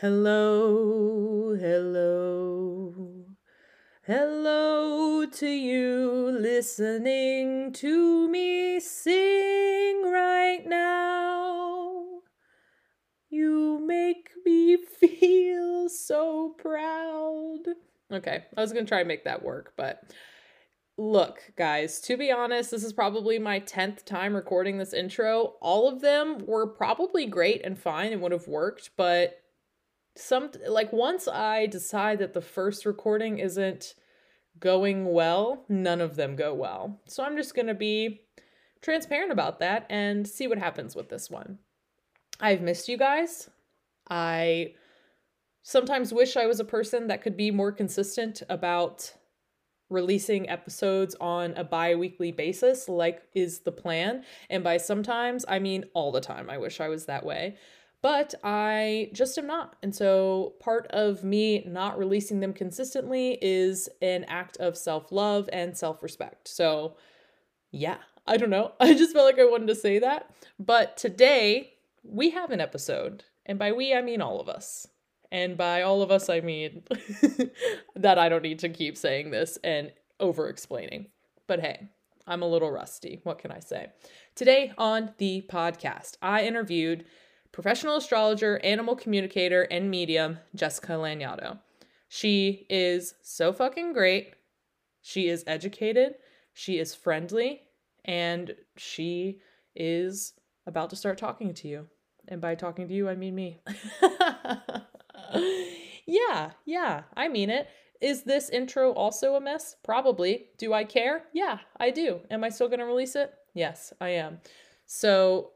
Hello, hello. Hello to you listening to me sing right now. You make me feel so proud. Okay, I was to try and make that work, but look, guys, to be honest, this is probably my 10th time recording this intro. All of them were probably great and fine and would have worked, but some like once I decide that the first recording isn't going well, none of them go well. So I'm just going to be transparent about that and see what happens with this one. I've missed you guys. I sometimes wish I was a person that could be more consistent about releasing episodes on a bi weekly basis, like is the plan. And by sometimes, I mean all the time. I wish I was that way but I just am not. And so part of me not releasing them consistently is an act of self love and self respect. So, yeah, I don't know. I just felt like I wanted to say that. But today we have an episode. And by we, I mean all of us. And by all of us, I mean that I don't need to keep saying this and over explaining. But hey, I'm a little rusty. What can I say? Today on the podcast, I interviewed professional astrologer, animal communicator, and medium, Jessica Lanyadoo. She is so fucking great. She is educated, she is friendly, and she is about to start talking to you. And by talking to you, I mean me. yeah, yeah, I mean it. Is this intro also a mess? Probably. Do I care? Yeah, I do. Am I still going to release it? Yes, I am. So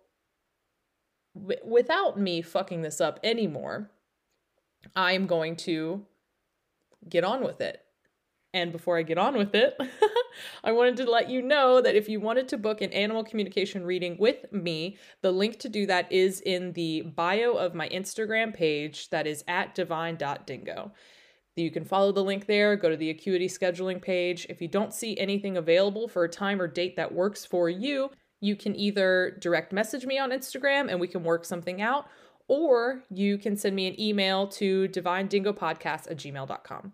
w- without me fucking this up anymore, I'm going to get on with it. And before I get on with it, I wanted to let you know that if you wanted to book an animal communication reading with me, the link to do that is in the bio of my Instagram page that is at divine.dingo. You can follow the link there, go to the acuity scheduling page. If you don't see anything available for a time or date that works for you, you can either direct message me on Instagram and we can work something out, or you can send me an email to divinedingopodcast at gmail.com.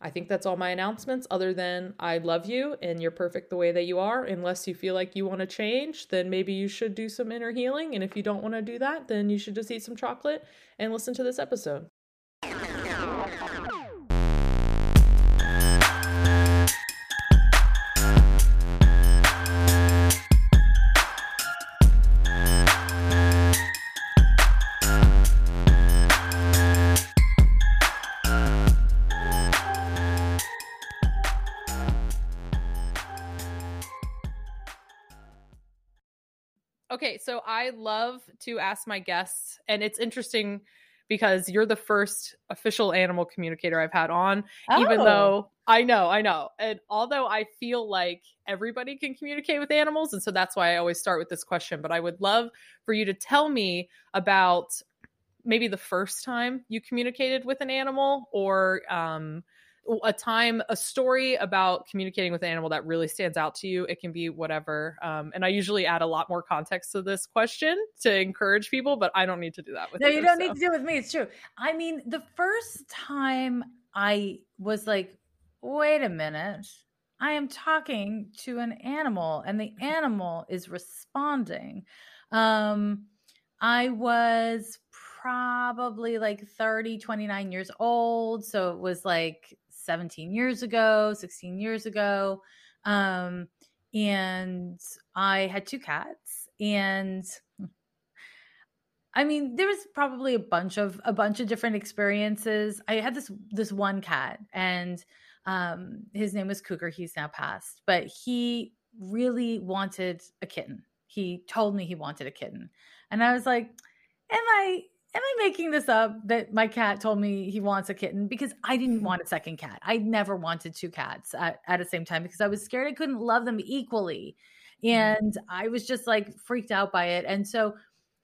I think that's all my announcements, other than I love you and you're perfect the way that you are. Unless you feel like you want to change, then maybe you should do some inner healing. And if you don't want to do that, then you should just eat some chocolate and listen to this episode. So I love to ask my guests, and it's interesting because you're the first official animal communicator I've had on, oh. even though I know, I know. And although I feel like everybody can communicate with animals, and so that's why I always start with this question, but I would love for you to tell me about maybe the first time you communicated with an animal or um, a time, a story about communicating with an animal that really stands out to you. It can be whatever. Um, and I usually add a lot more context to this question to encourage people, but I don't need to do that with No, you, you don't so. need to do it with me. It's true. I mean, the first time I was like, wait a minute. I am talking to an animal and the animal is responding. Um, I was probably like 30, 29 years old. So it was like 17 years ago, 16 years ago. Um, and I had two cats and I mean, there was probably a bunch of a bunch of different experiences. I had this this one cat and um his name was Cougar. He's now passed, but he really wanted a kitten. He told me he wanted a kitten. And I was like, am I am I making this up that my cat told me he wants a kitten because I didn't mm-hmm. want a second cat. I never wanted two cats at, at the same time because I was scared I couldn't love them equally. Mm-hmm. And I was just like freaked out by it. And so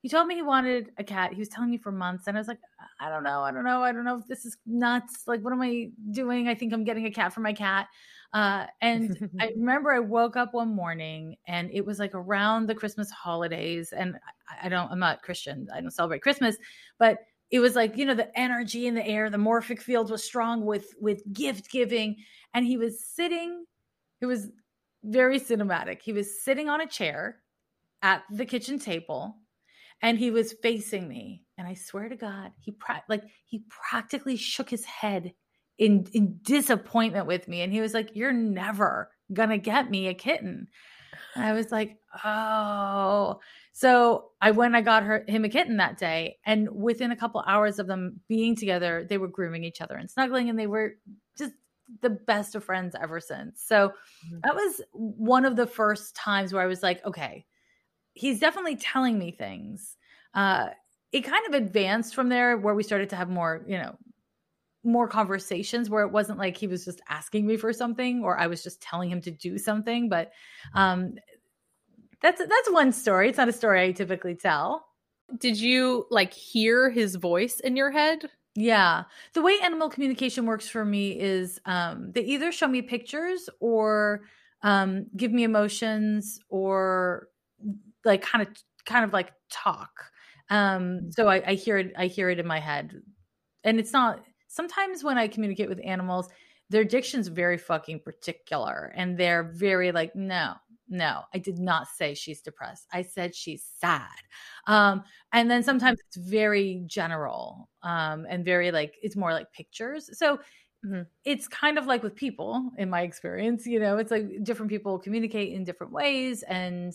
he told me he wanted a cat. He was telling me for months. And I was like, I don't know. I don't know. I don't know if this is nuts. Like, what am I doing? I think I'm getting a cat for my cat. Uh, and I remember I woke up one morning and it was like around the Christmas holidays. And I, I don't, I'm not Christian, I don't celebrate Christmas, but it was like you know the energy in the air the morphic field was strong with with gift giving and he was sitting it was very cinematic he was sitting on a chair at the kitchen table and he was facing me and i swear to god he pra- like he practically shook his head in in disappointment with me and he was like you're never gonna get me a kitten and i was like oh so i went i got her him a kitten that day and within a couple hours of them being together they were grooming each other and snuggling and they were just the best of friends ever since so mm-hmm. that was one of the first times where i was like okay he's definitely telling me things. Uh, it kind of advanced from there where we started to have more, you know, more conversations where it wasn't like he was just asking me for something or I was just telling him to do something. But um, that's that's one story. It's not a story I typically tell. Did you like hear his voice in your head? Yeah. The way animal communication works for me is um, they either show me pictures or um, give me emotions or like kind of kind of like talk. Um, mm. so I, I hear it, I hear it in my head. And it's not sometimes when I communicate with animals, their diction's very fucking particular and they're very like, no, no, I did not say she's depressed. I said she's sad. Um, and then sometimes it's very general um, and very like, it's more like pictures. So mm-hmm. it's kind of like with people, in my experience, you know, it's like different people communicate in different ways. And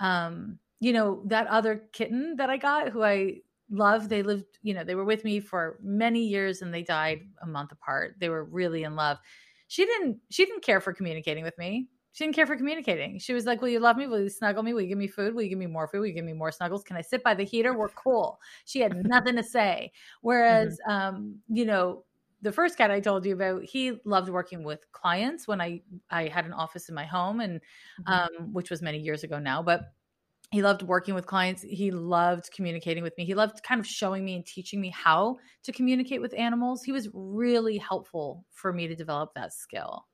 um, you know, that other kitten that I got who I love, they lived, you know, they were with me for many years and they died a month apart. They were really in love. She didn't she didn't care for communicating with me. She didn't care for communicating. She was like, Will you love me? Will you snuggle me? Will you give me food? Will you give me more food? Will you give me more snuggles? Can I sit by the heater? We're cool. She had nothing to say. Whereas, mm-hmm. um, you know, the first cat I told you about, he loved working with clients when I I had an office in my home, and mm-hmm. um, which was many years ago now. But he loved working with clients. He loved communicating with me. He loved kind of showing me and teaching me how to communicate with animals. He was really helpful for me to develop that skill.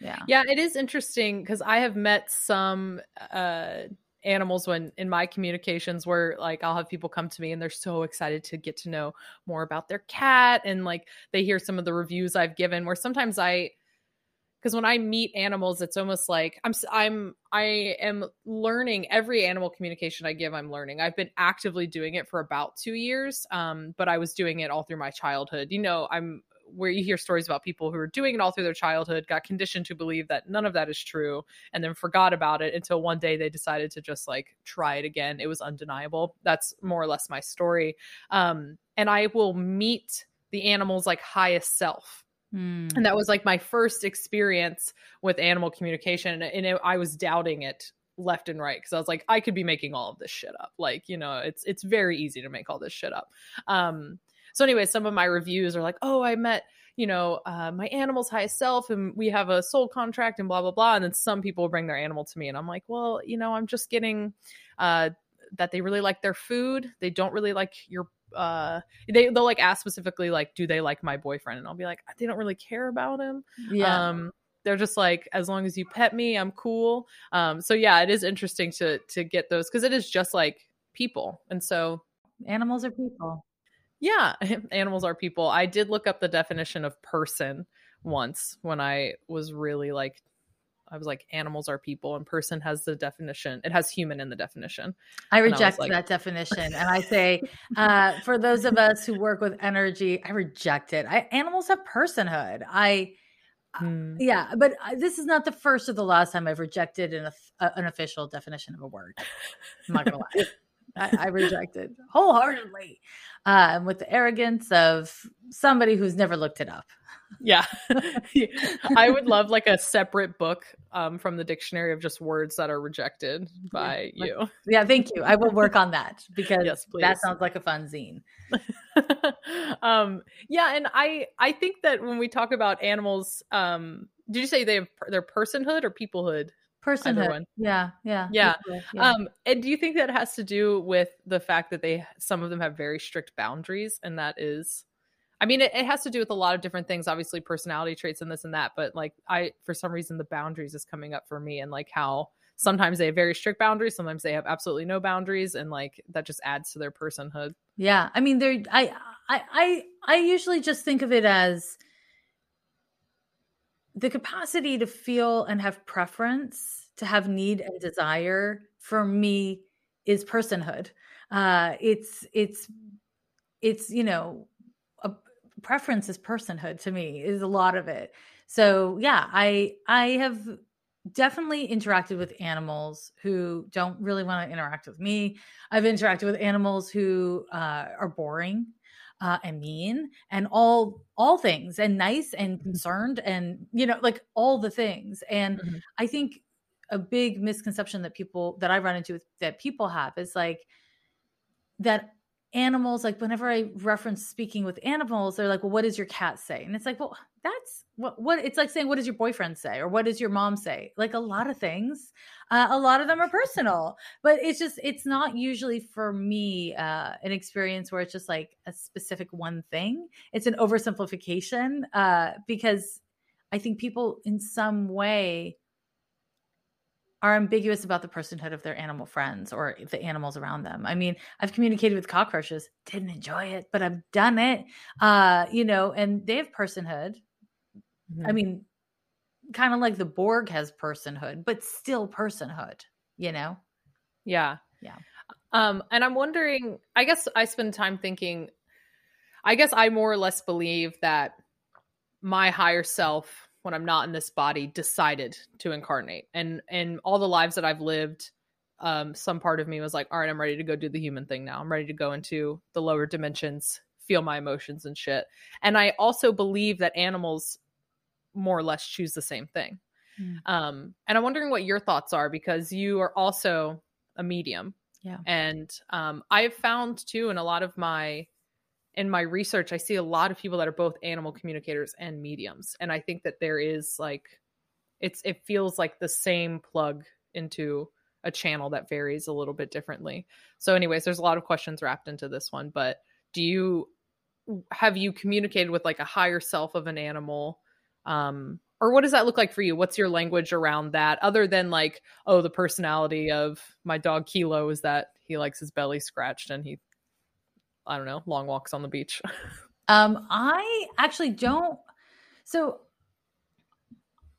Yeah, yeah, it is interesting because I have met some uh animals when in my communications where like I'll have people come to me and they're so excited to get to know more about their cat and like they hear some of the reviews I've given where sometimes I because when I meet animals it's almost like I'm I'm I am learning every animal communication I give I'm learning. I've been actively doing it for about 2 years um but I was doing it all through my childhood. You know, I'm where you hear stories about people who are doing it all through their childhood, got conditioned to believe that none of that is true, and then forgot about it until one day they decided to just like try it again. It was undeniable. That's more or less my story. Um, and I will meet the animal's like highest self. Mm. And that was like my first experience with animal communication. And it, I was doubting it left and right because I was like, I could be making all of this shit up. Like, you know, it's it's very easy to make all this shit up. Um, so anyway, some of my reviews are like, oh, I met you know, uh, my animal's highest self and we have a soul contract and blah, blah, blah. And then some people bring their animal to me and I'm like, well, you know, I'm just getting uh, that they really like their food. They don't really like your, uh, they, they'll like ask specifically, like, do they like my boyfriend? And I'll be like, they don't really care about him. Yeah. Um, they're just like as long as you pet me i'm cool um so yeah it is interesting to to get those because it is just like people and so animals are people yeah, animals are people. I did look up the definition of person once when I was really like I was like, animals are people, and person has the definition. It has human in the definition. I reject I like, that definition, and I say, uh, for those of us who work with energy, I reject it. I, animals have personhood. I, hmm. yeah, but this is not the first or the last time I've rejected an, uh, an official definition of a word. I'm not gonna lie. I, I reject it wholeheartedly uh, with the arrogance of somebody who's never looked it up. Yeah. I would love like a separate book um, from the dictionary of just words that are rejected by yeah. you. Yeah, thank you. I will work on that because yes, that sounds like a fun zine. um, yeah, and I I think that when we talk about animals, um, did you say they have their personhood or peoplehood? Personhood. Yeah yeah yeah. yeah. Um and do you think that has to do with the fact that they some of them have very strict boundaries and that is i mean it, it has to do with a lot of different things obviously personality traits and this and that but like i for some reason the boundaries is coming up for me and like how sometimes they have very strict boundaries sometimes they have absolutely no boundaries and like that just adds to their personhood. Yeah i mean they're i I, I I usually just think of it as the capacity to feel and have preference, to have need and desire for me is personhood. Uh, it's it's it's you know a preference is personhood to me is a lot of it. So yeah, I I have definitely interacted with animals who don't really want to interact with me. I've interacted with animals who uh, are boring uh, and mean and all all things and nice and mm-hmm. concerned and you know like all the things. And mm-hmm. I think a big misconception that people that I run into that people have is like that animals like whenever i reference speaking with animals they're like well what does your cat say and it's like well that's what what it's like saying what does your boyfriend say or what does your mom say like a lot of things uh, a lot of them are personal but it's just it's not usually for me uh, an experience where it's just like a specific one thing it's an oversimplification uh, because i think people in some way are ambiguous about the personhood of their animal friends or the animals around them. I mean, I've communicated with cockroaches, didn't enjoy it, but I've done it. Uh, you know, and they have personhood. Mm-hmm. I mean, kind of like the Borg has personhood, but still personhood, you know? Yeah. Yeah. Um, and I'm wondering, I guess I spend time thinking, I guess I more or less believe that my higher self when I'm not in this body decided to incarnate. And and all the lives that I've lived, um, some part of me was like, all right, I'm ready to go do the human thing now. I'm ready to go into the lower dimensions, feel my emotions and shit. And I also believe that animals more or less choose the same thing. Mm. Um, and I'm wondering what your thoughts are because you are also a medium. Yeah. And um, I've found too in a lot of my in my research, I see a lot of people that are both animal communicators and mediums. And I think that there is like, it's, it feels like the same plug into a channel that varies a little bit differently. So, anyways, there's a lot of questions wrapped into this one, but do you, have you communicated with like a higher self of an animal? Um, or what does that look like for you? What's your language around that other than like, oh, the personality of my dog Kilo is that he likes his belly scratched and he I don't know, long walks on the beach? um, I actually don't. So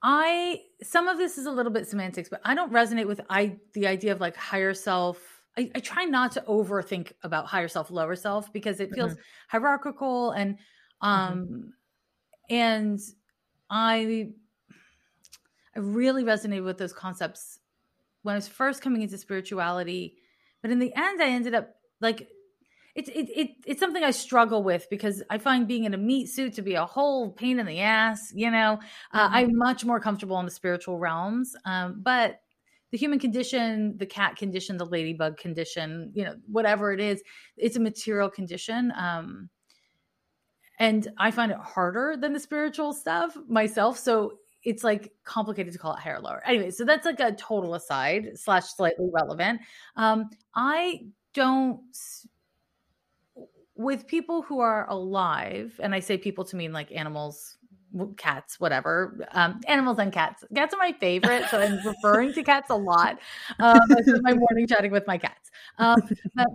I some of this is a little bit semantics, but I don't resonate with I the idea of like higher self. I, I try not to overthink about higher self, lower self because it feels mm-hmm. hierarchical and mm-hmm. um mm-hmm. and I I really resonated with those concepts when I was first coming into spirituality. But in the end, I ended up like it's it, it it's something I struggle with because I find being in a meat suit to be a whole pain in the ass. You know, uh, mm-hmm. I'm much more comfortable in the spiritual realms, um, but the human condition, the cat condition, the ladybug condition, you know, whatever it is, it's a material condition. Um, and I find it harder than the spiritual stuff myself. So it's like complicated to call it higher lower. Anyway, so that's like a total aside slash slightly relevant. Um, I don't with people who are alive, and I say people to mean like animals, cats, whatever, um, animals and cats. Cats are my favorite, so I'm referring to cats a lot. Um, my morning chatting with my cats. Um, but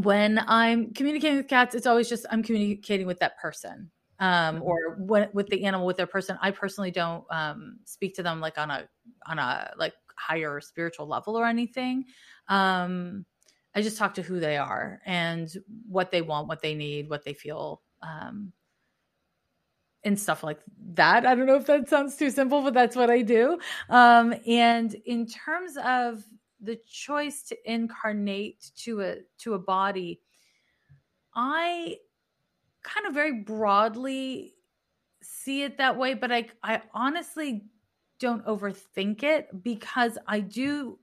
when I'm communicating with cats, it's always just I'm communicating with that person. Um, or when, with the animal with their person i personally don't um, speak to them like on a on a like higher spiritual level or anything um, I just talk to who they are and what they want, what they need, what they feel, um, and stuff like that. I don't know if that sounds too simple, but that's what I do. Um, and in terms of the choice to incarnate to a to a body, I kind of very broadly see it that way, but I I honestly don't overthink it because I do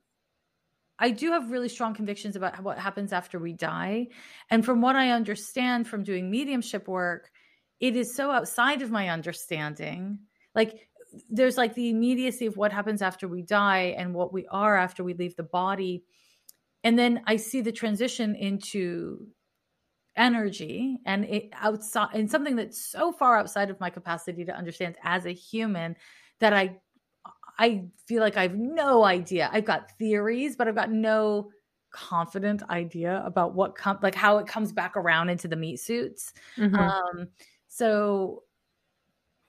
I do have really strong convictions about what happens after we die. And from what I understand from doing mediumship work, it is so outside of my understanding. Like there's like the immediacy of what happens after we die and what we are after we leave the body. And then I see the transition into energy and it outside and something that's so far outside of my capacity to understand as a human that I I feel like I have no idea. I've got theories, but I've got no confident idea about what com- like how it comes back around into the meat suits. Mhm. Um, so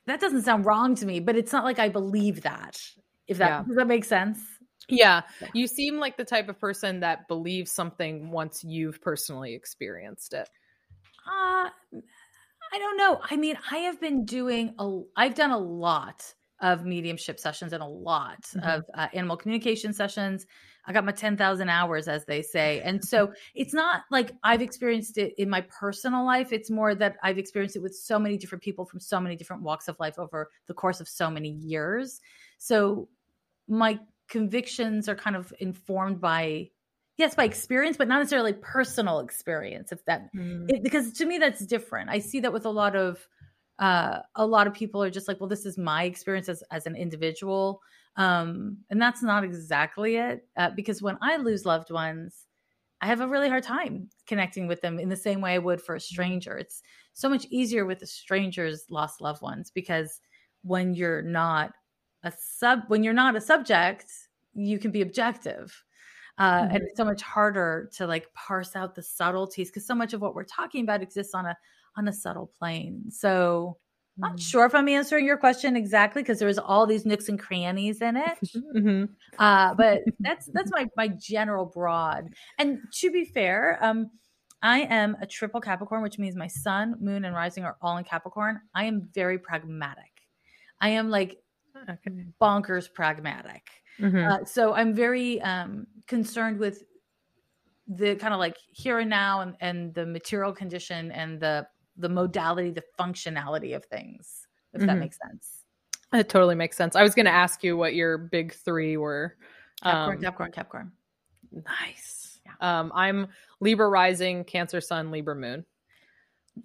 that doesn't sound wrong to me, but it's not like I believe that. If that Yeah. does that make sense? yeah. Yeah. You seem like the type of person that believes something once you've personally experienced it. Uh I don't know. I mean, I have been doing a I've done a lot of mediumship sessions and a lot Mhm. of uh, animal communication sessions. I got my 10,000 hours as they say. And so it's not like I've experienced it in my personal life. It's more that I've experienced it with so many different people from so many different walks of life over the course of so many years. So my convictions are kind of informed by yes, by experience, but not necessarily personal experience if that it, because to me that's different i see that with a lot of uh, a lot of people are just like well this is my experience as, as an individual um, and that's not exactly it uh, because when i lose loved ones i have a really hard time connecting with them in the same way i would for a stranger. It's so much easier with a stranger's lost loved ones because when you're not a sub when you're not a subject you can be objective. Uh, and Mhm. it's so much harder to like parse out the subtleties because so much of what we're talking about exists on a on a subtle plane. So not Mm. sure if i'm answering your question exactly because there's all these nooks and crannies in it Mhm. uh, but that's that's my my general broad and to be fair um i am a triple capricorn which means my sun moon and rising are all in capricorn i am very pragmatic i am like Okay. bonkers pragmatic Mhm. uh, so I'm very um, concerned with the kind of like here and now and, and the material condition and the the modality, the functionality of things, if that Mhm. makes sense. It totally makes sense. I was going to ask you what your big three were. Capricorn, Um, Capricorn, Capricorn. Nice. Yeah. Um, I'm Libra rising, Cancer sun, Libra moon.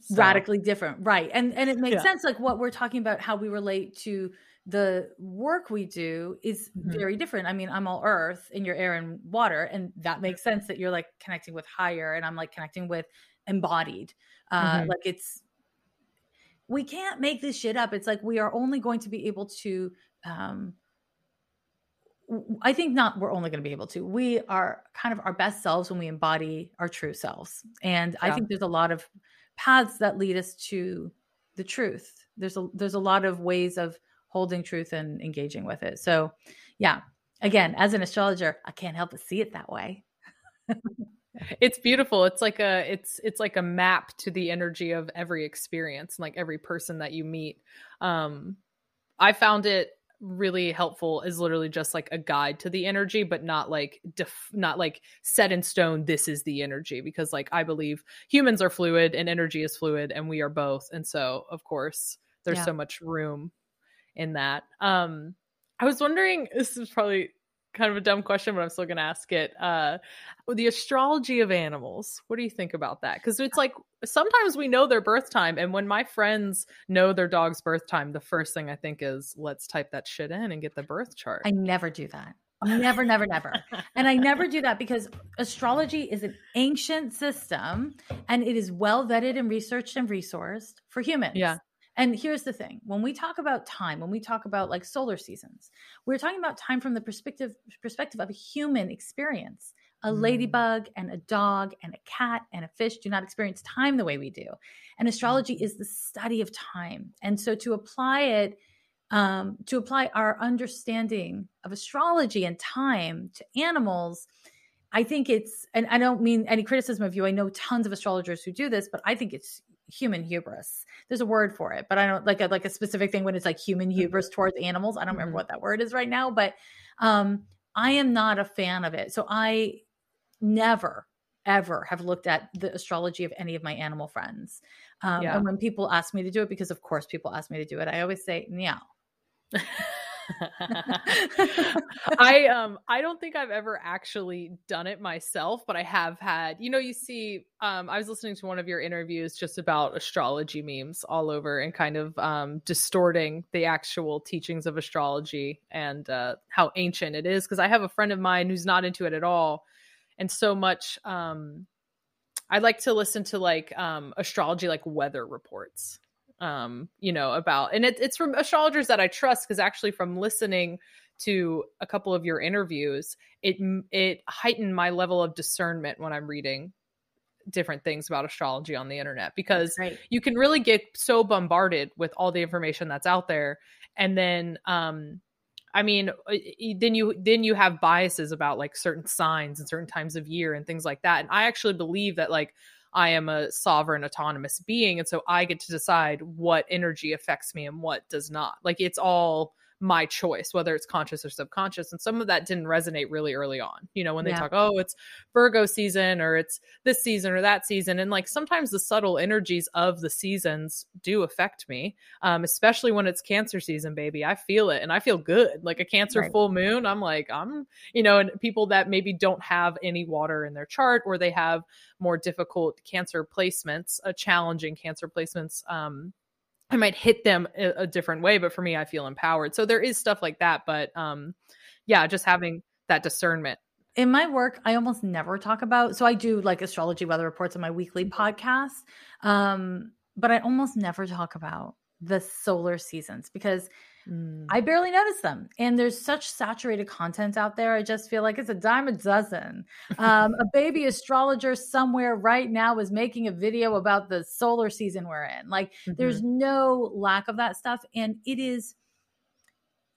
So- Radically different, right? And and it makes Yeah. sense. Like what we're talking about, how we relate to the work we do is Mhm. very different. I mean, I'm all earth and you're air and water, and that makes sense that you're like connecting with higher, and I'm like connecting with embodied. Uh, Mhm. Like it's we can't make this shit up. It's like we are only going to be able to. Um, I think not. We're only going to be able to. We are kind of our best selves when we embody our true selves, and I think there's a lot of paths that lead us to the truth. There's a there's a lot of ways of holding truth and engaging with it. So, yeah. Again, as an astrologer, I can't help but see it that way. it's beautiful. It's like a it's it's like a map to the energy of every experience like every person that you meet. Um i found it really helpful is literally just like a guide to the energy but not like def- not like set in stone this is the energy because like i believe humans are fluid and energy is fluid and we are both. And so of course there's Yeah. so much room in that. Um i was wondering this is probably kind of a dumb question but i'm still going to ask it uh the astrology of animals what do you think about that because it's like sometimes we know their birth time and when my friends know their dog's birth time the first thing i think is let's type that shit in and get the birth chart I never do that. Never, never, never. And I never do that because astrology is an ancient system and it is well vetted and researched and resourced for humans. Yeah. And here's the thing when we talk about time, when we talk about like solar seasons, we're talking about time from the perspective perspective of a human experience. A Mm. ladybug and a dog and a cat and a fish do not experience time the way we do. And astrology is the study of time. And so to apply it um, to apply our understanding of astrology and time to animals, I think it's, and I don't mean any criticism of you. I know tons of astrologers who do this, but I think it's human hubris. There's a word for it, but I don't like a, like a specific thing when it's like human hubris towards animals. I don't remember Mhm. what that word is right now, but um, I am not a fan of it. So I never ever have looked at the astrology of any of my animal friends. Um, Yeah. And when people ask me to do it, because of course people ask me to do it, I always say, no. I um I don't think I've ever actually done it myself, but I have had. You know, you see, um, I was listening to one of your interviews just about astrology memes all over and kind of um distorting the actual teachings of astrology and uh, how ancient it is. Because I have a friend of mine who's not into it at all, and so much. Um, I like to listen to like um astrology, like weather reports um you know about and it, it's from astrologers that i trust because actually from listening to a couple of your interviews, it it heightened my level of discernment when I'm reading different things about astrology on the internet because you can really get so bombarded with all the information that's out there and then um I mean, then you then you have biases about like certain signs and certain times of year and things like that. And I actually believe that like I am a sovereign autonomous being and so I get to decide what energy affects me and what does not. Like it's all my choice, whether it's conscious or subconscious. And some of that didn't resonate really early on. You know, when they yeah. talk, oh, it's Virgo season or it's this season or that season. And like sometimes the subtle energies of the seasons do affect me, um, especially when it's Cancer season, baby. I feel it and I feel good. Like a Cancer right. full moon, I'm like, I'm, you know, and people that maybe don't have any water in their chart or they have more difficult Cancer placements, a uh, challenging Cancer placements, um, I might hit them a, a, different way, but for me, I feel empowered. So there is stuff like that. But um, yeah, just having that discernment. In my work, I almost never talk about. So I do like astrology weather reports on my weekly mm-hmm. podcast, um, but I almost never talk about the solar seasons because Mm. I barely notice them. And there's such saturated content out there. I just feel like it's a dime a dozen. Um, a baby astrologer somewhere right now is making a video about the solar season we're in. Like, mm-hmm. there's no lack of that stuff. And it is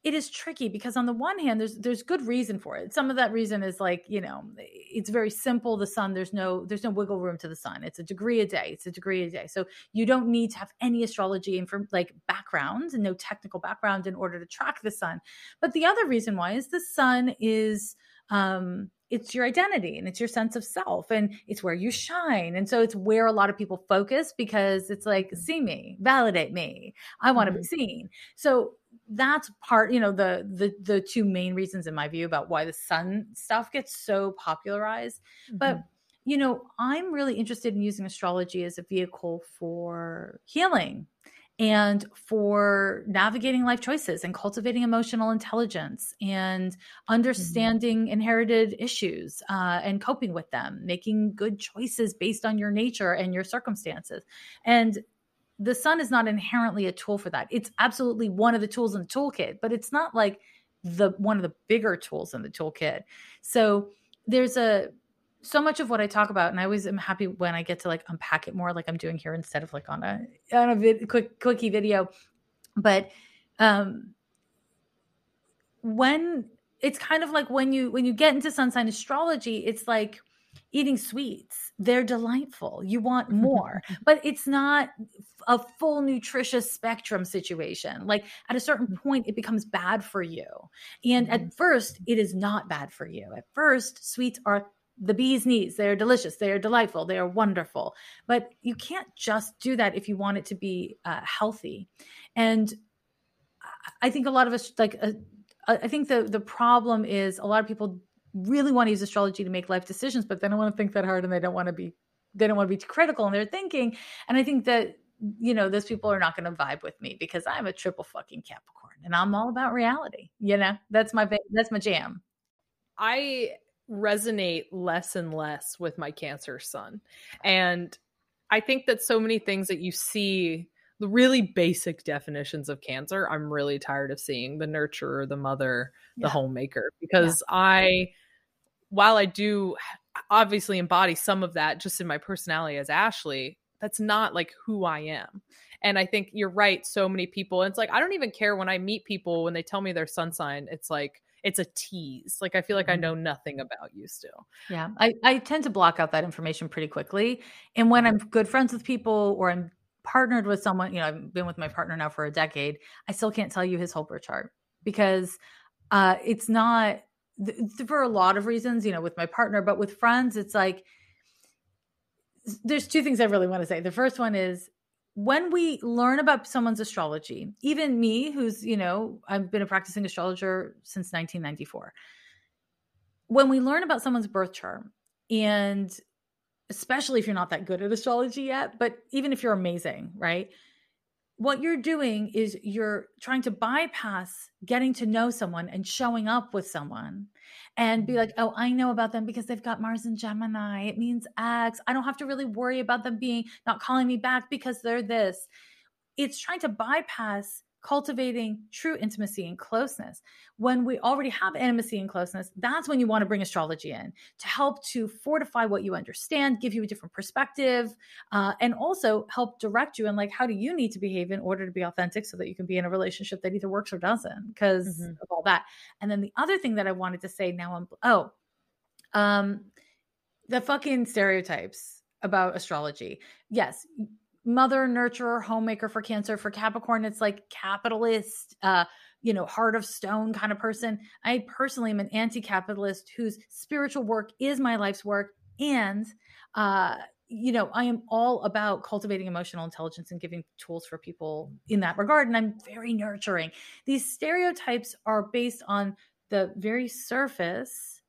it is tricky because on the one hand there's there's good reason for it some of that reason is like you know it's very simple the sun there's no there's no wiggle room to the sun it's a degree a day it's a degree a day so you don't need to have any astrology and from like background and no technical background in order to track the sun but the other reason why is the sun is um it's your identity and it's your sense of self and it's where you shine. And so it's where a lot of people focus because it's like, see me, validate me. I want to mm-hmm. be seen. So that's part you know the the the two main reasons in my view about why the sun stuff gets so popularized mm-hmm. but you know i'm really interested in using astrology as a vehicle for healing and for navigating life choices and cultivating emotional intelligence and mm-hmm. understanding mm-hmm. inherited issues uh, and coping with them making good choices based on your nature and your circumstances and the sun is not inherently a tool for that. It's absolutely one of the tools in the toolkit, but it's not like the one of the bigger tools in the toolkit. So there's a so much of what I talk about, and I always am happy when I get to like unpack it more, like I'm doing here instead of like on a on a vid, quick quickie video. But um, when it's kind of like when you when you get into sun sign astrology, it's like eating sweets. They're delightful. You want more, but it's not a full nutritious spectrum situation. Like at a certain mm. point, it becomes bad for you. And mm-hmm. at first, it is not bad for you. At first, sweets are the bee's knees. They're delicious. They are delightful. They are wonderful. But you can't just do that if you want it to be uh, healthy. And I think a lot of us like. Uh, I think the the problem is a lot of people really want to use astrology to make life decisions, but they don't want to think that hard and they don't want to be they don't want to be too critical in their thinking. And I think that you know those people are not going to vibe with me because I'm a triple fucking Capricorn and I'm all about reality. You know, that's my that's my jam. I resonate less and less with my Cancer sun, and I think that so many things that you see the really basic definitions of cancer i'm really tired of seeing the nurturer the mother the yeah. homemaker because yeah. i while i do obviously embody some of that just in my personality as ashley that's not like who i am and i think you're right so many people it's like i don't even care when i meet people when they tell me their sun sign it's like it's a tease. Like I feel like I mm-hmm. know nothing about you still. Yeah. I, I tend to block out that information pretty quickly. And when I'm good friends with people or I'm partnered with someone, you know, I've been with my partner now for a decade. I still can't tell you his whole birth chart because uh, it's not th- for a lot of reasons, you know, with my partner, but with friends, it's like there's two things I really want to say. The first one is when we learn about someone's astrology, even me, who's, you know, I've been a practicing astrologer since 1994. When we learn about someone's birth chart and especially if you're not that good at astrology yet, but even if you're amazing, right? What you're doing is you're trying to bypass getting to know someone and showing up with someone and be mm-hmm. like, oh, I know about them because they've got Mars and Gemini. It means X. I don't have to really worry about them being not calling me back because they're this. It's trying to bypass cultivating true intimacy and closeness. When we already have intimacy and closeness, that's when you want to bring astrology in to help to fortify what you understand, give you a different perspective, uh, and also help direct you in like how do you need to behave in order to be authentic so that you can be in a relationship that either works or doesn't because mm-hmm. of all that. And then the other thing that I wanted to say now, I'm oh, um, the fucking stereotypes about astrology. Yes, mother nurturer homemaker for cancer for capricorn it's like capitalist uh you know heart of stone kind of person. I personally am an anti-capitalist whose spiritual work is my life's work. And uh you know i am all about cultivating emotional intelligence and giving tools for people in that regard. And i'm very nurturing. These stereotypes are based on the very surface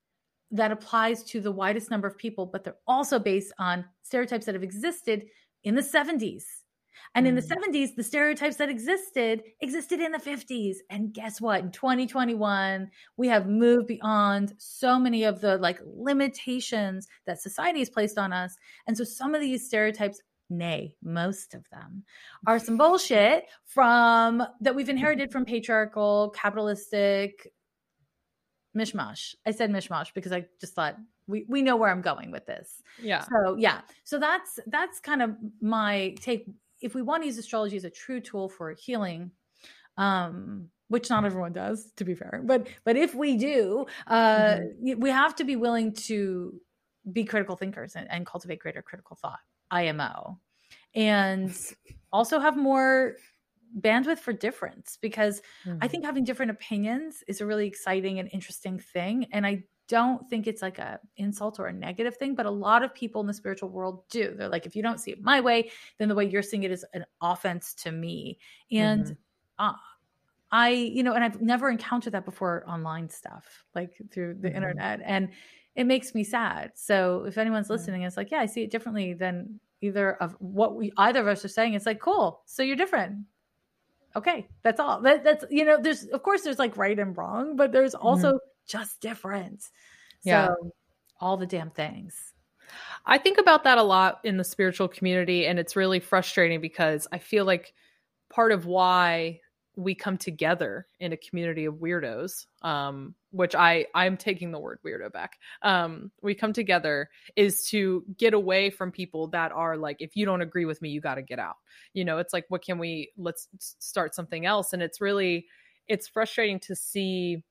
that applies to the widest number of people but they're also based on stereotypes that have existed in the 70s. And in the 70s, mm. the stereotypes that existed existed in the 50s. And guess what? In 2021, we have moved beyond so many of the like limitations that society has placed on us. And so some of these stereotypes, nay, most of them, are some bullshit from that we've inherited from patriarchal, capitalistic mishmash. I said mishmash because I just thought we we know where I'm going with this. Yeah. So yeah. So that's that's kind of my take. If we want to use astrology as a true tool for healing, um, which not everyone does, to be fair, but but if we do, uh, mm-hmm. we have to be willing to be critical thinkers and, and cultivate greater critical thought. IMO, and also have more bandwidth for difference because mm-hmm. I think having different opinions is a really exciting and interesting thing. And I don't think it's like a insult or a negative thing but a lot of people in the spiritual world do they're like if you don't see it my way then the way you're seeing it is an offense to me and mm-hmm. uh, i you know and i've never encountered that before online stuff like through the mm-hmm. internet and it makes me sad so if anyone's listening it's like yeah i see it differently than either of what we either of us are saying it's like cool so you're different okay that's all that, that's you know there's of course there's like right and wrong but there's also mm-hmm just different. Yeah. So, all the damn things. I think about that a lot in the spiritual community, and it's really frustrating because I feel like part of why we come together in a community of weirdos um, which i i'm taking the word weirdo back um, we come together is to get away from people that are like if you don't agree with me you got to get out. You know it's like what can we let's start something else. And it's really it's frustrating to see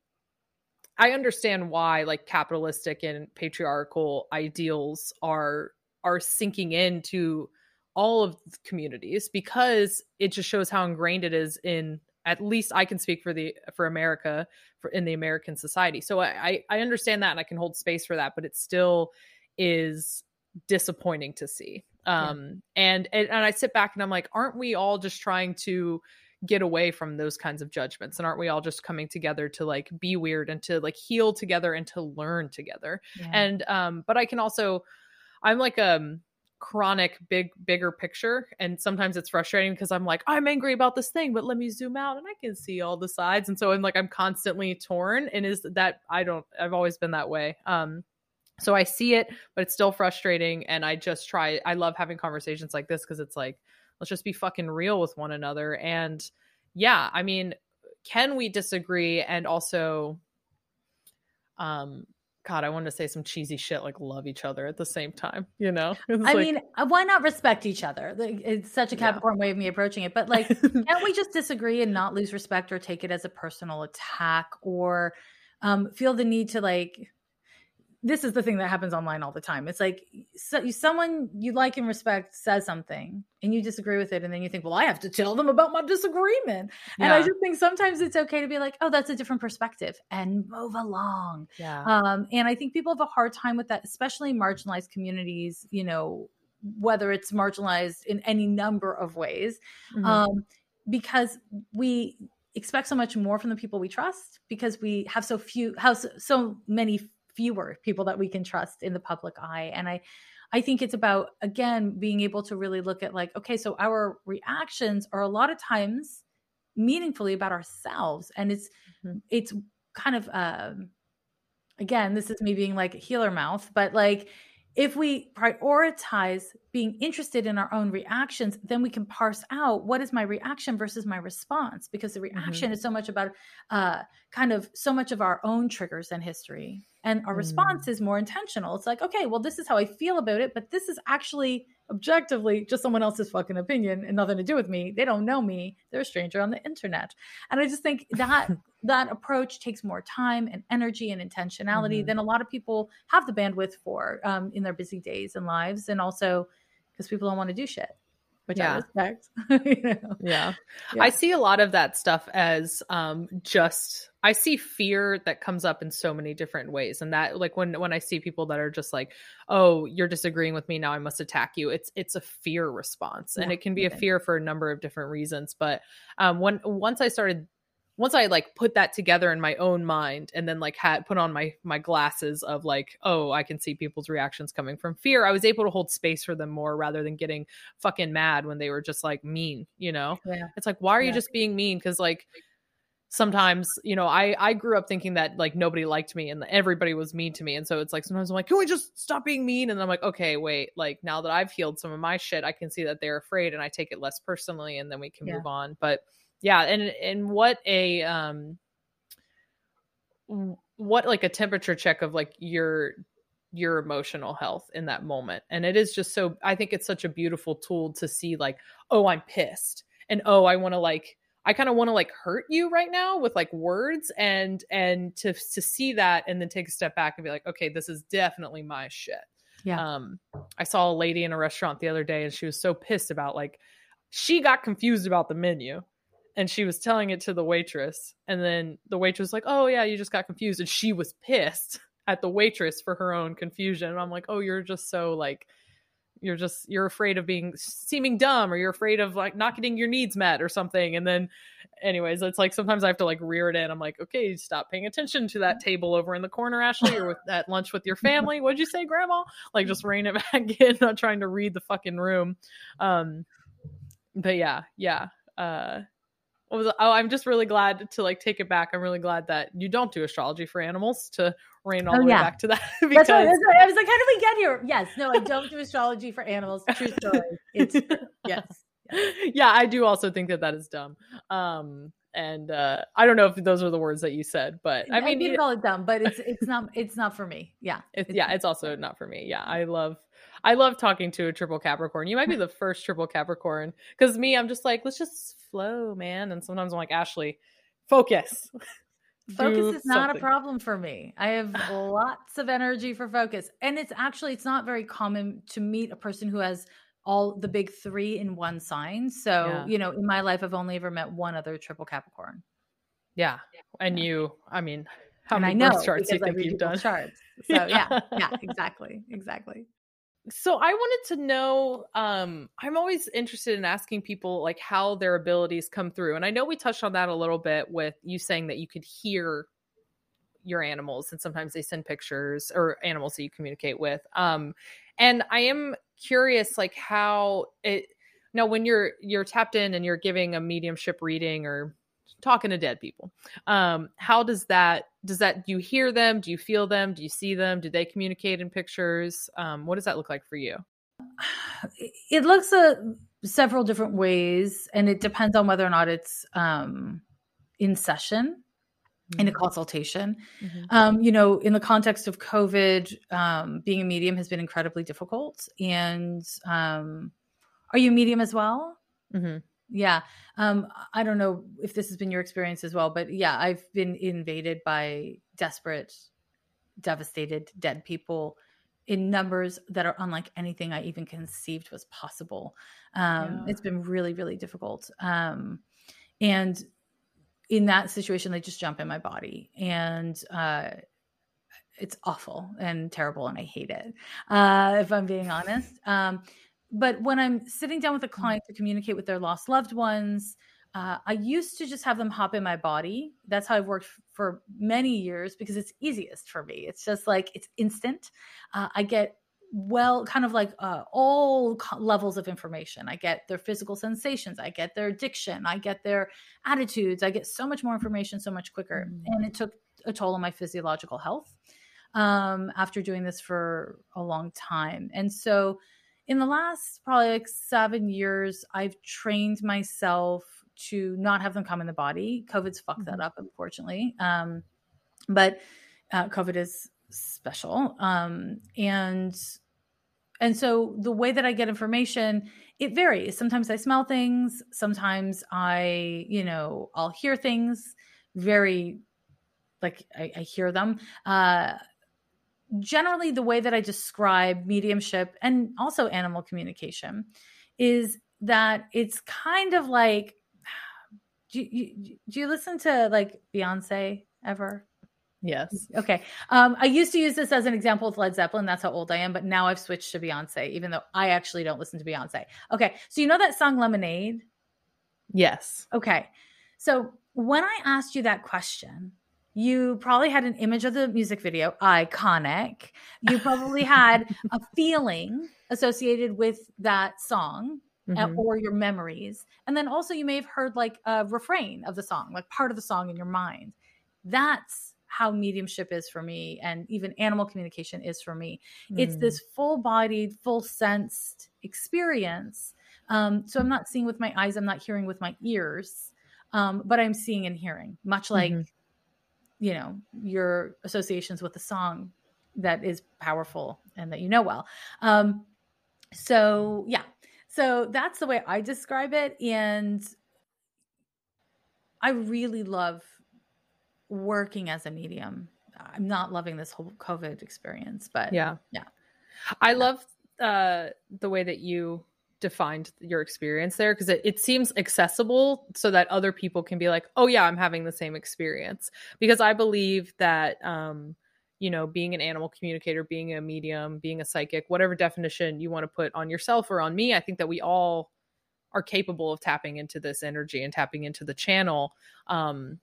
I understand why like capitalistic and patriarchal ideals are are sinking into all of communities because it just shows how ingrained it is in at least I can speak for the for America for in the American society. So I I understand that and I can hold space for that, but it still is disappointing to see. Um yeah. and, and and I sit back and I'm like, aren't we all just trying to get away from those kinds of judgments and aren't we all just coming together to like be weird and to like heal together and to learn together yeah. and um but i can also i'm like um chronic big bigger picture. And sometimes it's frustrating because i'm like i'm angry about this thing but let me zoom out and i can see all the sides. And so i'm like i'm constantly torn. And is that i don't i've always been that way. Um so i see it but it's still frustrating. And i just try i love having conversations like this because it's like let's just be fucking real with one another. And yeah i mean can we disagree? And also um god i wanted to say some cheesy shit like love each other at the same time you know it's i like, mean uh, why not respect each other it's such a capricorn yeah. way of me approaching it but like can't we just disagree and not lose respect or take it as a personal attack or um, feel the need to like this is the thing that happens online all the time. It's like so, someone you like and respect says something and you disagree with it, and then you think, well, I have to tell them about my disagreement. Yeah. And I just think sometimes it's okay to be like, oh, that's a different perspective and move along. Yeah. Um, and I think people have a hard time with that, especially marginalized communities, you know, whether it's marginalized in any number of ways. Mm-hmm. Um, because we expect so much more from the people we trust because we have so few how so, so many fewer people that we can trust in the public eye and i i think it's about again being able to really look at like okay so our reactions are a lot of times meaningfully about ourselves and it's mm-hmm. it's kind of um again this is me being like healer mouth but like if we prioritize being interested in our own reactions, then we can parse out what is my reaction versus my response, because the reaction mm-hmm. is so much about uh, kind of so much of our own triggers and history. And our mm-hmm. response mm. is more intentional. It's like, okay, well, this is how I feel about it, but this is actually objectively just someone else's fucking opinion and nothing to do with me. They don't know me. They're a stranger on the internet. And I just think that that approach takes more time and energy and intentionality mm-hmm. than a lot of people have the bandwidth for um, in their busy days and lives. And also because people don't want to do shit which yeah. I respect. you know? yeah. yeah. I see a lot of that stuff as um, just I see fear that comes up in so many different ways. And that like when when I see people that are just like, "Oh, you're disagreeing with me, now I must attack you." It's it's a fear response. And it can be a fear for a number of different reasons, but um when once I started once I like put that together in my own mind and then like had put on my my glasses of like, oh, I can see people's reactions coming from fear, I was able to hold space for them more rather than getting fucking mad when they were just like mean, you know? Yeah. It's like, why are yeah. you just being mean? Cause like sometimes, you know, I I grew up thinking that like nobody liked me and everybody was mean to me. And so it's like sometimes I'm like, can we just stop being mean? And I'm like, okay, wait, like now that I've healed some of my shit, I can see that they're afraid and I take it less personally and then we can yeah. move on. But yeah and and what a um what like a temperature check of like your your emotional health in that moment. And it is just so i think it's such a beautiful tool to see like oh i'm pissed and oh i want to like i kind of want to like hurt you right now with like words and and to to see that and then take a step back and be like okay this is definitely my shit. Yeah. Um i saw a lady in a restaurant the other day and she was so pissed about like she got confused about the menu and she was telling it to the waitress and then the waitress was like oh yeah you just got confused and she was pissed at the waitress for her own confusion and i'm like oh you're just so like you're just you're afraid of being seeming dumb or you're afraid of like not getting your needs met or something and then anyways it's like sometimes i have to like rear it in. I'm like okay stop paying attention to that table over in the corner ashley or with at lunch with your family. What'd you say grandma? Like just rein it back in not trying to read the fucking room. Um but yeah yeah uh was oh i'm just really glad to like take it back. I'm really glad that you don't do astrology for animals to rein all oh, the yeah. way back to that because that's what, that's i was like how did we get here? Yes no i don't do astrology for animals. True story. It's yes yeah i do also think that that is dumb. Um and uh i don't know if those are the words that you said but i mean you call it dumb but it's it's not it's not for me. Yeah it's, it's yeah it's also not for me. Yeah i love I love talking to a triple Capricorn. You might be the first triple Capricorn because me, I'm just like, let's just flow, man. And sometimes I'm like, Ashley, focus. focus is not a problem for me. I have lots of energy for focus. And it's actually it's not very common to meet a person who has all the big 3 in one sign. So, yeah. you know, in my life I've only ever met one other triple Capricorn. Yeah. And yeah. you, I mean, how and many I know charts you think you've done? Charts. So yeah. yeah, yeah, exactly. Exactly so i wanted to know um i'm always interested in asking people like how their abilities come through and i know we touched on that a little bit with you saying that you could hear your animals and sometimes they send pictures or animals that you communicate with um and i am curious like how it now when you're you're tapped in and you're giving a mediumship reading or talking to dead people um how does that does that do you hear them do you feel them do you see them do they communicate in pictures um what does that look like for you it looks a several different ways and it depends on whether or not it's um in session in a mm-hmm. consultation. Mm-hmm. Um, you know, in the context of COVID, um, being a medium has been incredibly difficult. And um, are you a medium as well? Mm-hmm. Yeah. Um, I don't know if this has been your experience as well, but yeah, I've been invaded by desperate, devastated, dead people in numbers that are unlike anything I even conceived was possible. Um, yeah. It's been really, really difficult. Um, and in that situation, they just jump in my body. And uh, it's awful and terrible, and I hate it, uh, if I'm being honest. Um, but when I'm sitting down with a mm. client to communicate with their lost loved ones, uh, I used to just have them hop in my body. That's how I've worked f- for many years because it's easiest for me. It's just like it's instant. Uh, I get well, kind of like uh, all co- levels of information. I get their physical sensations. I get their addiction. I get their attitudes. I get so much more information so much quicker. Mm-hmm. And it took a toll on my physiological health. um, after doing this for a long time. And so, in the last probably like seven years, I've trained myself to not have them come in the body. COVID's fucked mm-hmm. that up, unfortunately. Um, but uh, COVID is special. Um, and and so the way that I get information, it varies. Sometimes I smell things. Sometimes I, you know, I'll hear things very like I, I hear them. Uh, generally, the way that I describe mediumship and also animal communication is that it's kind of like do you, do you listen to like Beyonce ever? Yes. Okay. Um, I used to use this as an example with Led Zeppelin. That's how old I am. But now I've switched to Beyonce, even though I actually don't listen to Beyonce. Okay. So you know that song Lemonade? Yes. Okay. So when I asked you that question, you probably had an image of the music video, iconic. You probably had a feeling associated with that song. Mm-hmm. or your memories. And then also, you may have heard like a refrain of the song, like part of the song in your mind. That's how mediumship is for me and even animal communication is for me mm. it's this full bodied full sensed experience um, so i'm not seeing with my eyes i'm not hearing with my ears um, but i'm seeing and hearing much like mm-hmm. You know your associations with a song that is powerful and that you know well um, so yeah so that's the way i describe it and i really love working as a medium. I'm not loving this whole COVID experience, but yeah, yeah. I love uh, the way that you defined your experience there because it, it seems accessible so that other people can be like, oh yeah, I'm having the same experience. Because I believe that um, you know, being an animal communicator, being a medium, being a psychic, whatever definition you want to put on yourself or on me, I think that we all are capable of tapping into this energy and tapping into the channel. Um,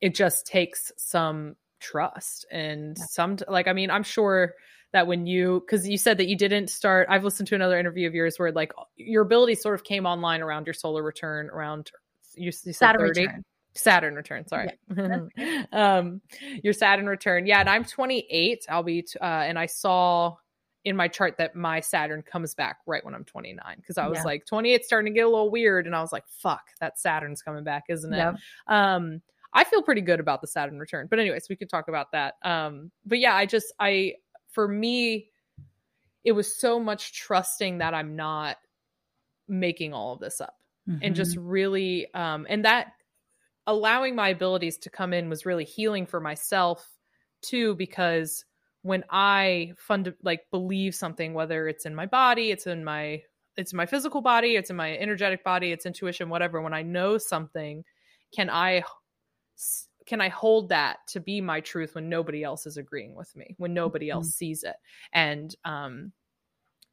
it just takes some trust and yeah. some like i mean i'm sure that when you because you said that you didn't start i've listened to another interview of yours where like your ability sort of came online around your solar return around you, you said Saturn 30 return. Saturn return, sorry. Yeah. um, your Saturn return. Yeah, and I'm 28. I'll be, t- uh, and I saw in my chart that my Saturn comes back right when I'm 29 because I was yeah. like 28 starting to get a little weird, and I was like, fuck, that Saturn's coming back, isn't it? Yep. Um, I feel pretty good about the Saturn return. But anyways, we could talk about that. Um, but yeah, I just I for me, it was so much trusting that I'm not making all of this up mm-hmm. and just mm-hmm. really um and that allowing my abilities to come in was really healing for myself too because when i fund like believe something whether it's in my body it's in my it's in my physical body it's in my energetic body it's intuition whatever when i know something can i can I hold that to be my truth when nobody else is agreeing with me, when nobody else mm-hmm. sees it? And um,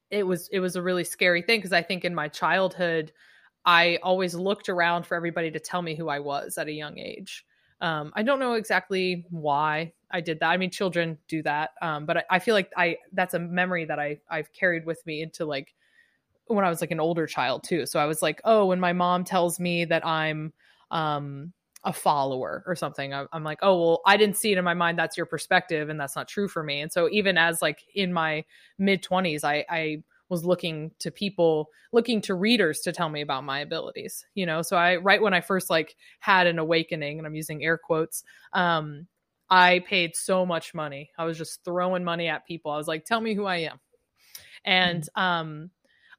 it was it was a really scary thing because I think in my childhood, I always looked around for everybody to tell me who I was at a young age. Um, I don't know exactly why I did that. I mean, children do that, um, but I, I feel like I that's a memory that I I've carried with me into like when I was like an older child too. So I was like, oh, when my mom tells me that I'm um a follower or something. I'm like, oh, well, I didn't see it in my mind. That's your perspective. And that's not true for me. And so even as like in my mid 20s, I, I was looking to people, looking to readers to tell me about my abilities, you know? So I, right when I first like had an awakening and I'm using air quotes, um, I paid so much money. I was just throwing money at people. I was like, tell me who I am. And, mm-hmm. um,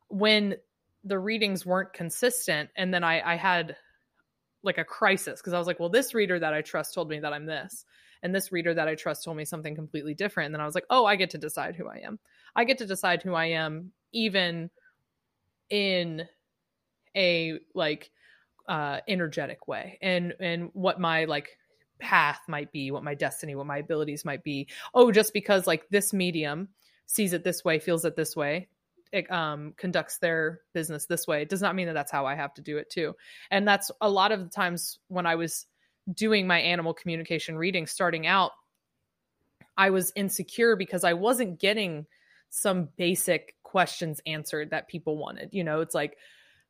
when the readings weren't consistent and then I, I had like a crisis because I was like, well, this reader that I trust told me that I'm this. And this reader that I trust told me something completely different. And then I was like, oh, I get to decide who I am. I get to decide who I am even in a like uh energetic way and and what my like path might be, what my destiny, what my abilities might be. Oh, just because like this medium sees it this way, feels it this way, um, conducts their business this way it does not mean that that's how i have to do it too and that's a lot of the times when i was doing my animal communication reading starting out i was insecure because i wasn't getting some basic questions answered that people wanted you know it's like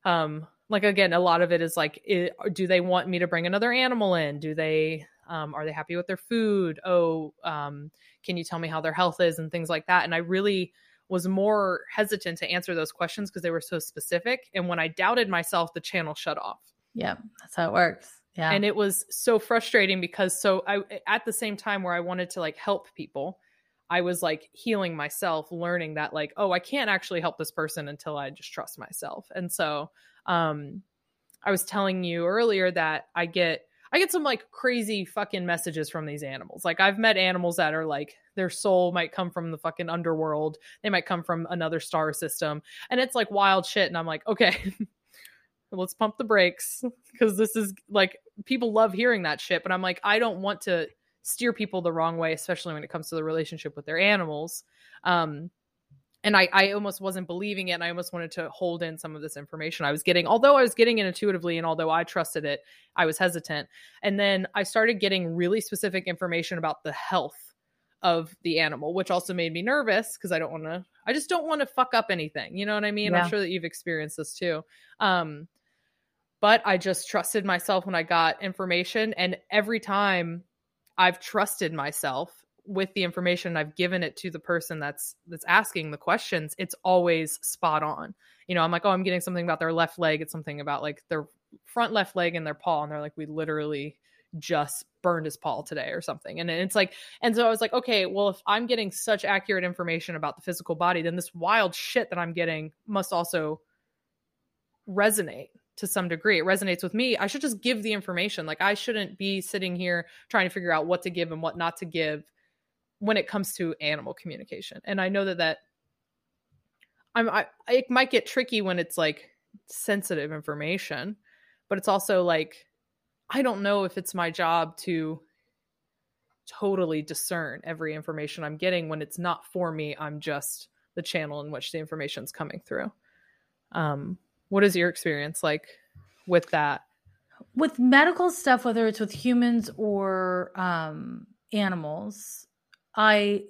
um like again a lot of it is like it, do they want me to bring another animal in do they Um, are they happy with their food? Oh, um, can you tell me how their health is and things like that? And I really was more hesitant to answer those questions because they were so specific. And when I doubted myself, the channel shut off. Yeah, that's how it works. Yeah. And it was so frustrating because so I at the same time where I wanted to like help people, I was like healing myself, learning that like, oh, I can't actually help this person until I just trust myself. And so um I was telling you earlier that I get I get some like crazy fucking messages from these animals. Like I've met animals that are like their soul might come from the fucking underworld. They might come from another star system. And it's like wild shit and I'm like, "Okay, let's pump the brakes because this is like people love hearing that shit, but I'm like I don't want to steer people the wrong way, especially when it comes to the relationship with their animals. Um and I, I almost wasn't believing it and i almost wanted to hold in some of this information i was getting. Although i was getting it intuitively and although i trusted it i was hesitant. And then i started getting really specific information about the health of the animal which also made me nervous because i don't want to i just don't want to fuck up anything you know what i mean? Yeah. i'm sure that you've experienced this too. Um but i just trusted myself when i got information and every time i've trusted myself with the information I've given it to the person that's that's asking the questions, it's always spot on. You know, I'm like, oh, I'm getting something about their left leg. It's something about like their front left leg and their paw, and they're like, we literally just burned his paw today or something. And it's like, and so I was like, okay, well, if I'm getting such accurate information about the physical body, then this wild shit that I'm getting must also resonate to some degree. It resonates with me. I should just give the information. Like I shouldn't be sitting here trying to figure out what to give and what not to give when it comes to animal communication. And I know that that I'm I it might get tricky when it's like sensitive information, but it's also like I don't know if it's my job to totally discern every information I'm getting when it's not for me. I'm just the channel in which the information's coming through. Um, what is your experience like with that? With medical stuff, whether it's with humans or um, animals, I,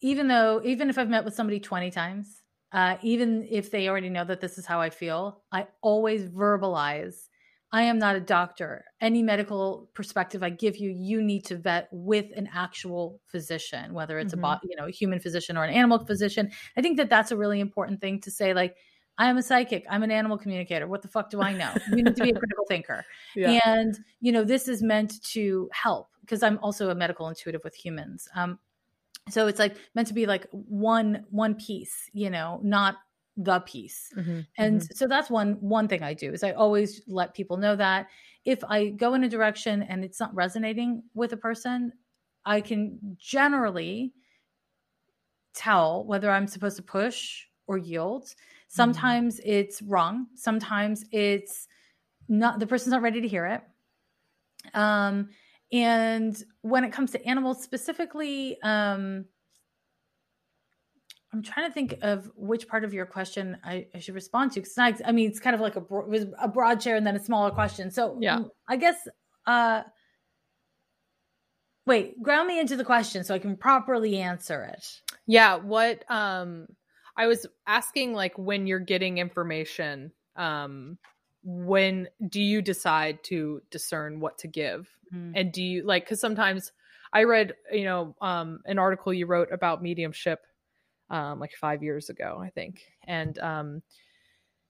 even though, even if I've met with somebody 20 times, uh, even if they already know that this is how I feel, I always verbalize I am not a doctor. Any medical perspective I give you, you need to vet with an actual physician, whether it's mm-hmm. a you know a human physician or an animal physician. I think that that's a really important thing to say. Like, I am a psychic. I'm an animal communicator. What the fuck do I know? You need to be a critical thinker. Yeah. And you know this is meant to help because I'm also a medical intuitive with humans. Um, so it's like meant to be like one one piece you know not the piece mm-hmm, and mm-hmm. so that's one one thing i do is i always let people know that if i go in a direction and it's not resonating with a person i can generally tell whether i'm supposed to push or yield mm-hmm. sometimes mm-hmm. it's wrong sometimes it's not the person's not ready to hear it um and when it comes to animals specifically, um, I'm trying to think of which part of your question I, I should respond to. Because I, I, mean, it's kind of like a, a broad share and then a smaller question. So yeah, I guess. Uh, wait, ground me into the question so I can properly answer it. Yeah. What um, I was asking, like, when you're getting information, um, when do you decide to discern what to give? Mm. and do you like because sometimes i read you know um an article you wrote about mediumship um like five years ago i think. And um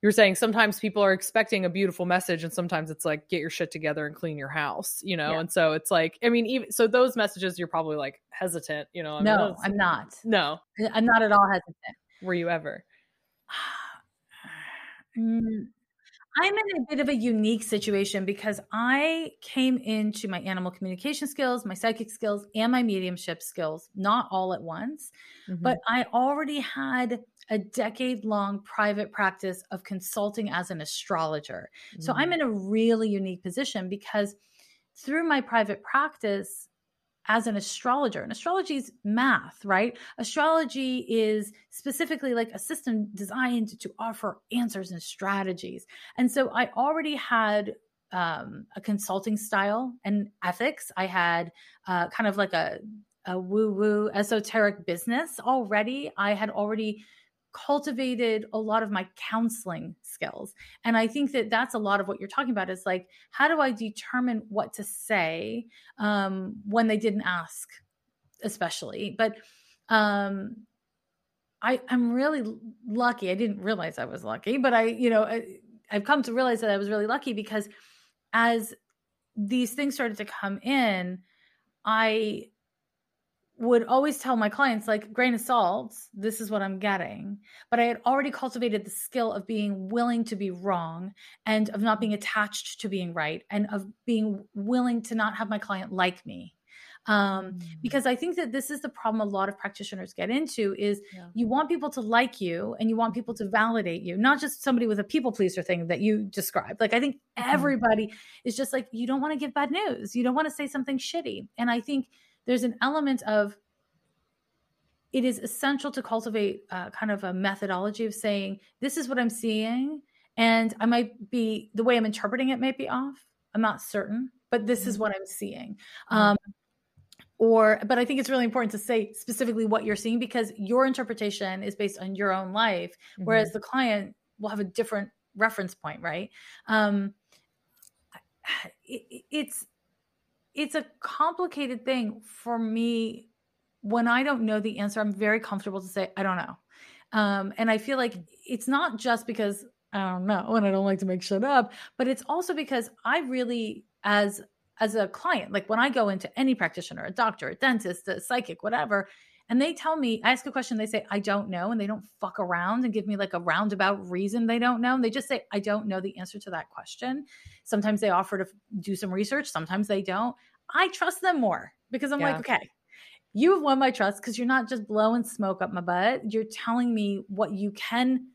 you're saying sometimes people are expecting a beautiful message and sometimes it's like get your shit together and clean your house you know? Yeah. and so it's like i mean even so those messages you're probably like hesitant you know? I no i'm not. No. I'm not at all hesitant. Were you ever? Mm, I'm in a bit of a unique situation because I came into my animal communication skills, my psychic skills, and my mediumship skills, not all at once, mm-hmm. but I already had a decade long private practice of consulting as an astrologer. Mm-hmm. So I'm mm. in a really unique position because through my private practice, as an astrologer. And astrology is math, right? Astrology is specifically like a system designed to offer answers and strategies. And so I already had um, a consulting style and ethics. I had uh, kind of like a, a woo woo esoteric business already. I had already cultivated a lot of my counseling skills. And I think that that's a lot of what you're talking about is like, how do I determine what to say um, when they didn't ask, especially? But um, I, I'm really lucky. I didn't realize I was lucky, but I, you know, I, I've come to realize that I was really lucky because as these things started to come in, I would always tell my clients like grain of salt this is what i'm getting but i had already cultivated the skill of being willing to be wrong and of not being attached to being right and of being willing to not have my client like me um, mm. because i think that this is the problem a lot of practitioners get into is yeah. you want people to like you and you want people to validate you not just somebody with a people pleaser thing that you described like i think mm-hmm. everybody is just like you don't want to give bad news you don't want to say something shitty and i think there's an element of it is essential to cultivate uh, kind of a methodology of saying this is what i'm seeing and i might be the way i'm interpreting it might be off i'm not certain but this is mm-hmm. what i'm seeing mm-hmm. um, or but i think it's really important to say specifically what you're seeing because your interpretation is based on your own life whereas mm-hmm. the client will have a different reference point right um, it, it's it's a complicated thing for me when I don't know the answer. I'm very comfortable to say I don't know, um, and I feel like it's not just because I don't know and I don't like to make shit up, but it's also because I really as as a client, like when I go into any practitioner, a doctor, a dentist, a psychic, whatever, and they tell me, I ask a question, they say, I don't know. And they don't fuck around and give me like a roundabout reason they don't know. And they just say, I don't know the answer to that question. Sometimes they offer to do some research, sometimes they don't. I trust them more because I'm yeah. like, okay, you have won my trust because you're not just blowing smoke up my butt. You're telling me what you can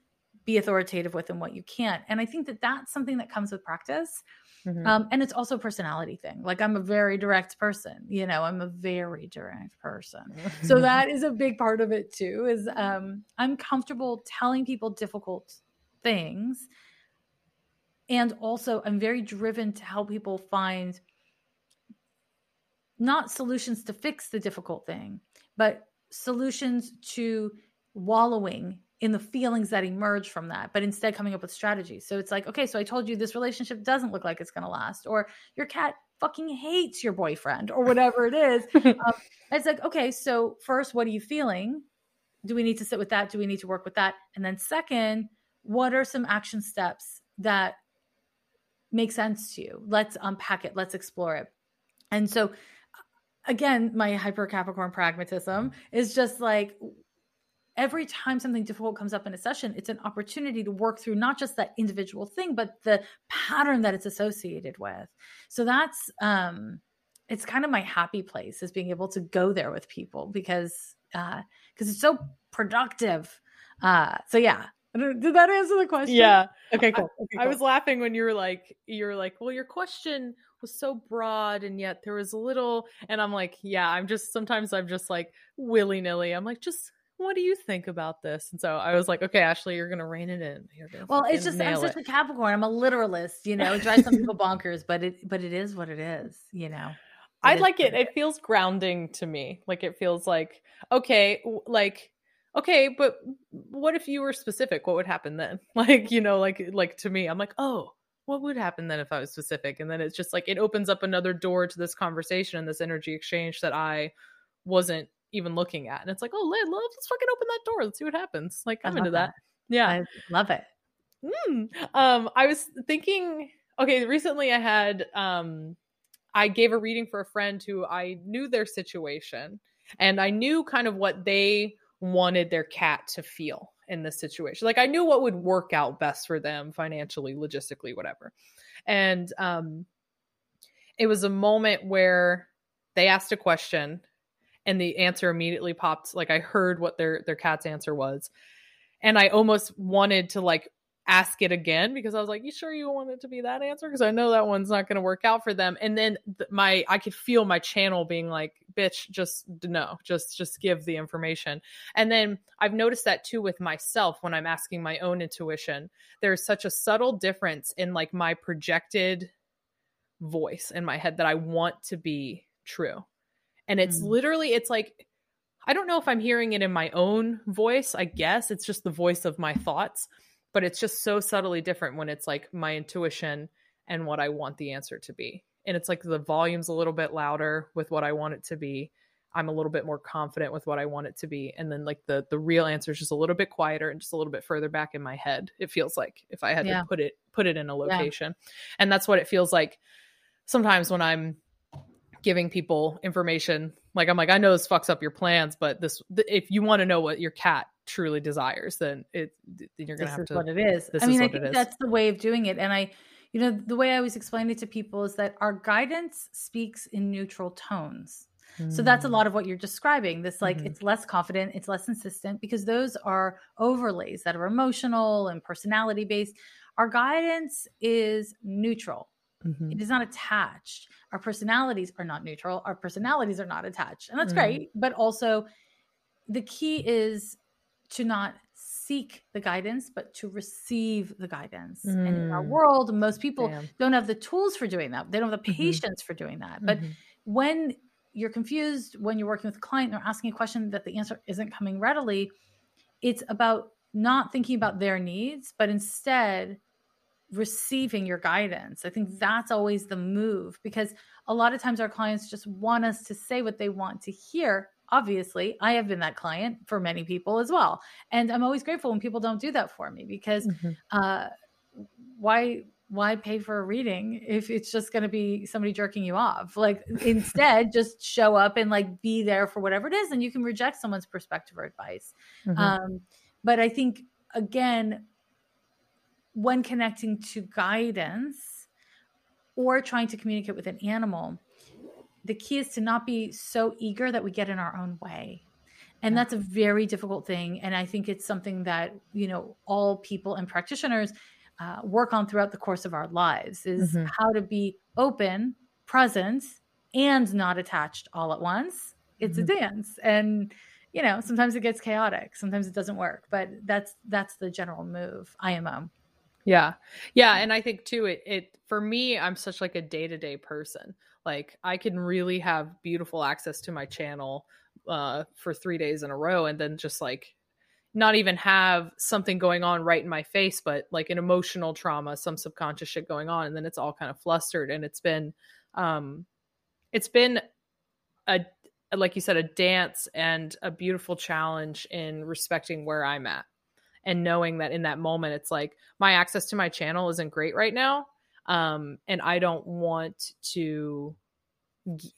be authoritative with and what you can't. And I think that that's something that comes with practice. Mm-hmm. Um, and it's also a personality thing. Like I'm a very direct person, you know, I'm a very direct person. so that is a big part of it too, is um, I'm comfortable telling people difficult things. And also I'm very driven to help people find not solutions to fix the difficult thing, but solutions to wallowing in the feelings that emerge from that, but instead coming up with strategies. So it's like, okay, so I told you this relationship doesn't look like it's going to last, or your cat fucking hates your boyfriend, or whatever it is. um, it's like, okay, so first, what are you feeling? Do we need to sit with that? Do we need to work with that? And then, second, what are some action steps that make sense to you? Let's unpack it, let's explore it. And so, again, my hyper Capricorn pragmatism is just like every time something difficult comes up in a session, it's an opportunity to work through not just that individual thing, but the pattern that it's associated with. So that's um it's kind of my happy place is being able to go there with people because uh because it's so productive. Uh so yeah. Did that answer the question? Yeah. Okay, cool. Okay, cool. I was laughing when you were like, you were like, well, your question was so broad and yet there was a little and I'm like, yeah, I'm just sometimes I'm just like willy nilly. I'm like, just what do you think about this? And so I was like, okay, Ashley, you're gonna rein it in. well, it's just I'm such a Capricorn. I'm a literalist, you know. It drives some people bonkers, but it but it is what it is, you know. I like it. It feels grounding to me. Like it feels like okay, like okay, but what if you were specific? What would happen then? Like you know, like like to me, I'm like, oh, what would happen then if I was specific? And then it's just like it opens up another door to this conversation and this energy exchange that I wasn't even looking at. And it's like, oh, let, let's fucking open that door. Let's see what happens. Like, I'm into that. that. Yeah. I love it. Mm. Um, I was thinking, okay, recently I had, um, I gave a reading for a friend who I knew their situation and I knew kind of what they wanted their cat to feel in this situation. Like I knew what would work out best for them financially, logistically, whatever. And um it was a moment where they asked a question and the answer immediately popped like i heard what their their cat's answer was. And i almost wanted to like ask it again because i was like you sure you want it to be that answer? Because i know that one's not going to work out for them. And then th- my i could feel my channel being like bitch just no just just give the information. And then i've noticed that too with myself when i'm asking my own intuition. There's such a subtle difference in like my projected voice in my head that i want to be true and it's mm. literally it's like I don't know if I'm hearing it in my own voice. I guess it's just the voice of my thoughts, but it's just so subtly different when it's like my intuition and what I want the answer to be. And it's like the volume's a little bit louder with what I want it to be. I'm a little bit more confident with what I want it to be. And then like the the real answer is just a little bit quieter and just a little bit further back in my head. It feels like if I had Yeah. to put it put it in a Yeah. location. And that's what it feels like sometimes when I'm giving people information. Like I'm like, I know this fucks up your plans, but this th- if you want to know what your cat truly desires, then it then you're gonna this have is to what it is. this I is mean, I think that's the way of doing it. And I, you know, the way I always explain it to people is that our guidance speaks in neutral tones. So that's a Mm. lot of what you're describing. This like Mhm. it's less confident, it's less insistent because those are overlays that are emotional and personality based. Our guidance is neutral. Mhm. It is not attached. Our personalities are not neutral. Our personalities are not attached. And that's Mhm. great, but also the key is to not seek the guidance, but to receive the guidance. And in our Mm. world, most people Damn. don't have the tools for doing that. They don't have the Mhm. patience for doing that. But Mhm. when you're confused, when you're working with a client and they're asking a question that the answer isn't coming readily, it's about not thinking about their needs, but instead receiving your guidance. I think that's always the move because a lot of times our clients just want us to say what they want to hear. Obviously, I have been that client for many people as well. And I'm always grateful when people don't do that for me because Mhm. uh, why why pay for a reading if it's just going to be somebody jerking you off like instead just show up and like be there for whatever it is and you can reject someone's perspective or advice Mhm. um, but i think again when connecting to guidance or trying to communicate with an animal the key is to not be so eager that we get in our own way. And that's a very difficult thing. And i think it's something that you know all people and practitioners uh, work on throughout the course of our lives is Mhm. how to be open present and not attached all at once. It's Mhm. a dance. And you know sometimes it gets chaotic. Sometimes it doesn't work. But that's that's the general move. Imo Yeah. Yeah. And I think too, it, it, for me, I'm such like a day to day person. Like I can really have beautiful access to my channel uh, for three days in a row and then just like not even have something going on right in my face, but like an emotional trauma, some subconscious shit going on. And then it's all kind of flustered. And it's been, um, it's been a, like you said, a dance and a beautiful challenge in respecting where I'm at and knowing that in that moment it's like my access to my channel isn't great right now um and i don't want to g-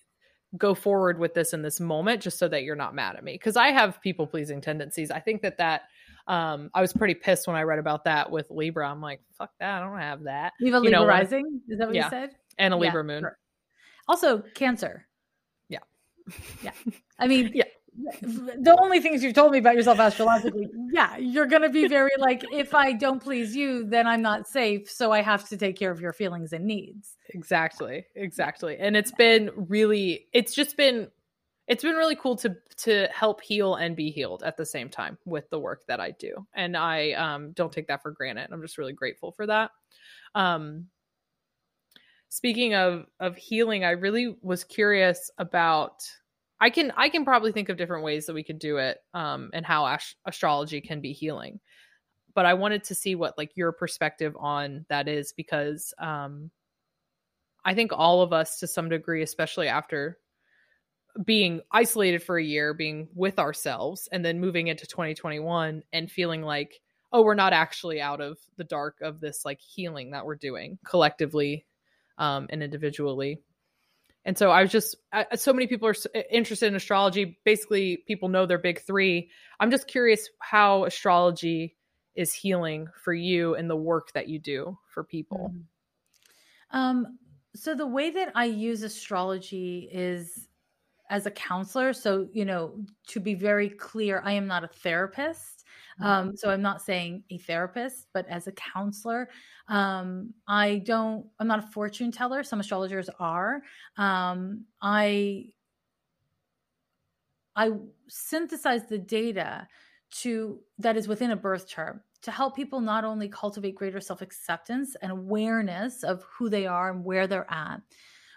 go forward with this in this moment just so that you're not mad at me. Because i have people pleasing tendencies. I think that that um i was pretty pissed when i read about that with libra. I'm like fuck that i don't have that. You have a You know, libra rising? Is that what Yeah. you said? And a Yeah, libra moon. sure. also cancer. Yeah. yeah. I mean Yeah. The only things you've told me about yourself astrologically yeah you're gonna be very like if i don't please you then i'm not safe so i have to take care of your feelings and needs. Exactly exactly and it's been really it's just been it's been really cool to to help heal and be healed at the same time with the work that i do and i um don't take that for granted i'm just really grateful for that. Um speaking of of healing i really was curious about i can i can probably think of different ways that we could do it um and how ast- astrology can be healing but i wanted to see what like your perspective on that is because um I think all of us to some degree, especially after being isolated for a year, being with ourselves, and then moving into 2021 and feeling like, oh, we're not actually out of the dark of this like healing that we're doing collectively um, and individually. And so I was just, I, so many people are interested in astrology. Basically, people know their big three. I'm just curious how astrology is healing for you and the work that you do for people. Um, so the way that I use astrology is as a counselor. So, you know, to be very clear, I am not a therapist. Um, so I'm not saying a therapist, but as a counselor, um, I don't, I'm not a fortune teller. Some astrologers are. Um, I, I synthesize the data to that is within a birth chart to help people not only cultivate greater self acceptance and awareness of who they are and where they're at,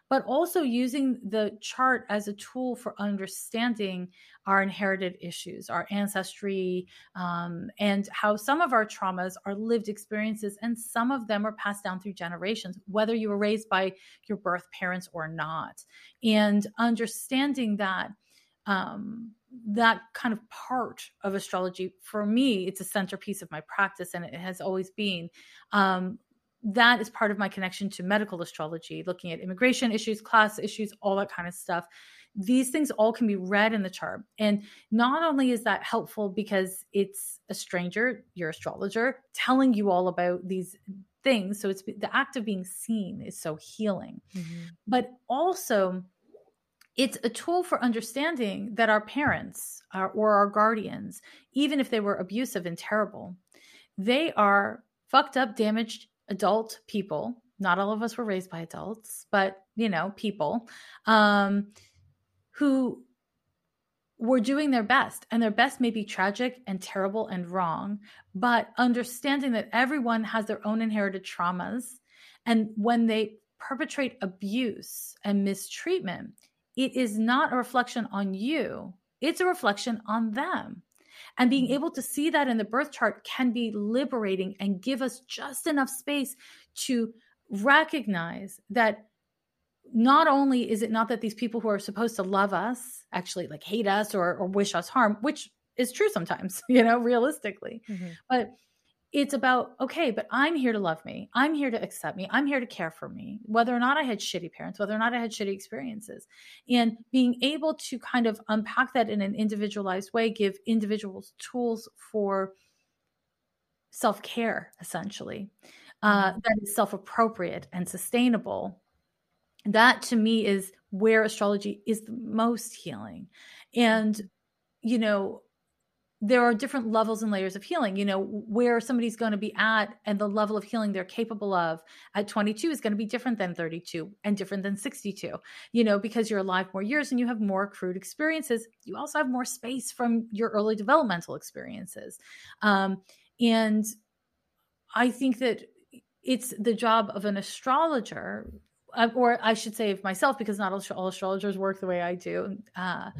but also using the chart as a tool for understanding our inherited issues, our ancestry, um, and how some of our traumas are lived experiences, and some of them are passed down through generations, whether you were raised by your birth parents or not. And understanding that. Um, that kind of part of astrology for me it's a centerpiece of my practice and it has always been um, that is part of my connection to medical astrology, looking at immigration issues, class issues, all that kind of stuff. These things all can be read in the chart. And not only is that helpful because it's a stranger, your astrologer, telling you all about these things. So it's the act of being seen is so healing. Mm-hmm. But also, it's a tool for understanding that our parents are, or our guardians, even if they were abusive and terrible, they are fucked up, damaged adult people. Not all of us were raised by adults but you know people um who were doing their best and their best may be tragic and terrible and wrong but understanding that everyone has their own inherited traumas and when they perpetrate abuse and mistreatment it is not a reflection on you. It's a reflection on them and being able to see that in the birth chart can be liberating and give us just enough space to recognize that not only is it not that these people who are supposed to love us actually like hate us or, or wish us harm, which is true sometimes, you know, realistically, mm-hmm. but it's about okay but i'm here to love me. I'm here to accept me. I'm here to care for me whether or not i had shitty parents whether or not i had shitty experiences. And being able to kind of unpack that in an individualized way give individuals tools for self-care essentially uh, mm-hmm. that is self-appropriate and sustainable that to me is where astrology is the most healing. And you know there are different levels and layers of healing. You know where somebody's going to be at and the level of healing they're capable of at 22 is going to be different than 32 and different than 62 you know because you're alive more years and you have more accrued experiences you also have more space from your early developmental experiences. Um, and i think that it's the job of an astrologer uh, or i should say of myself because not all astrologers work the way i do uh,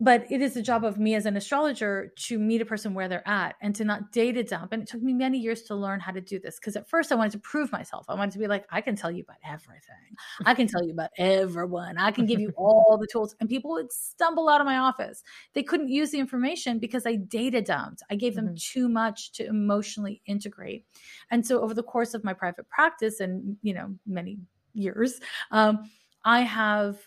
but it is the job of me as an astrologer to meet a person where they're at and to not data dump. And it took me many years to learn how to do this because at first I wanted to prove myself. I wanted to be like, I can tell you about everything. I can tell you about everyone. I can give you all the tools. And people would stumble out of my office. They couldn't use the information because I data dumped. I gave them mm-hmm. too much to emotionally integrate. And so over the course of my private practice and, you know, many years, um, I have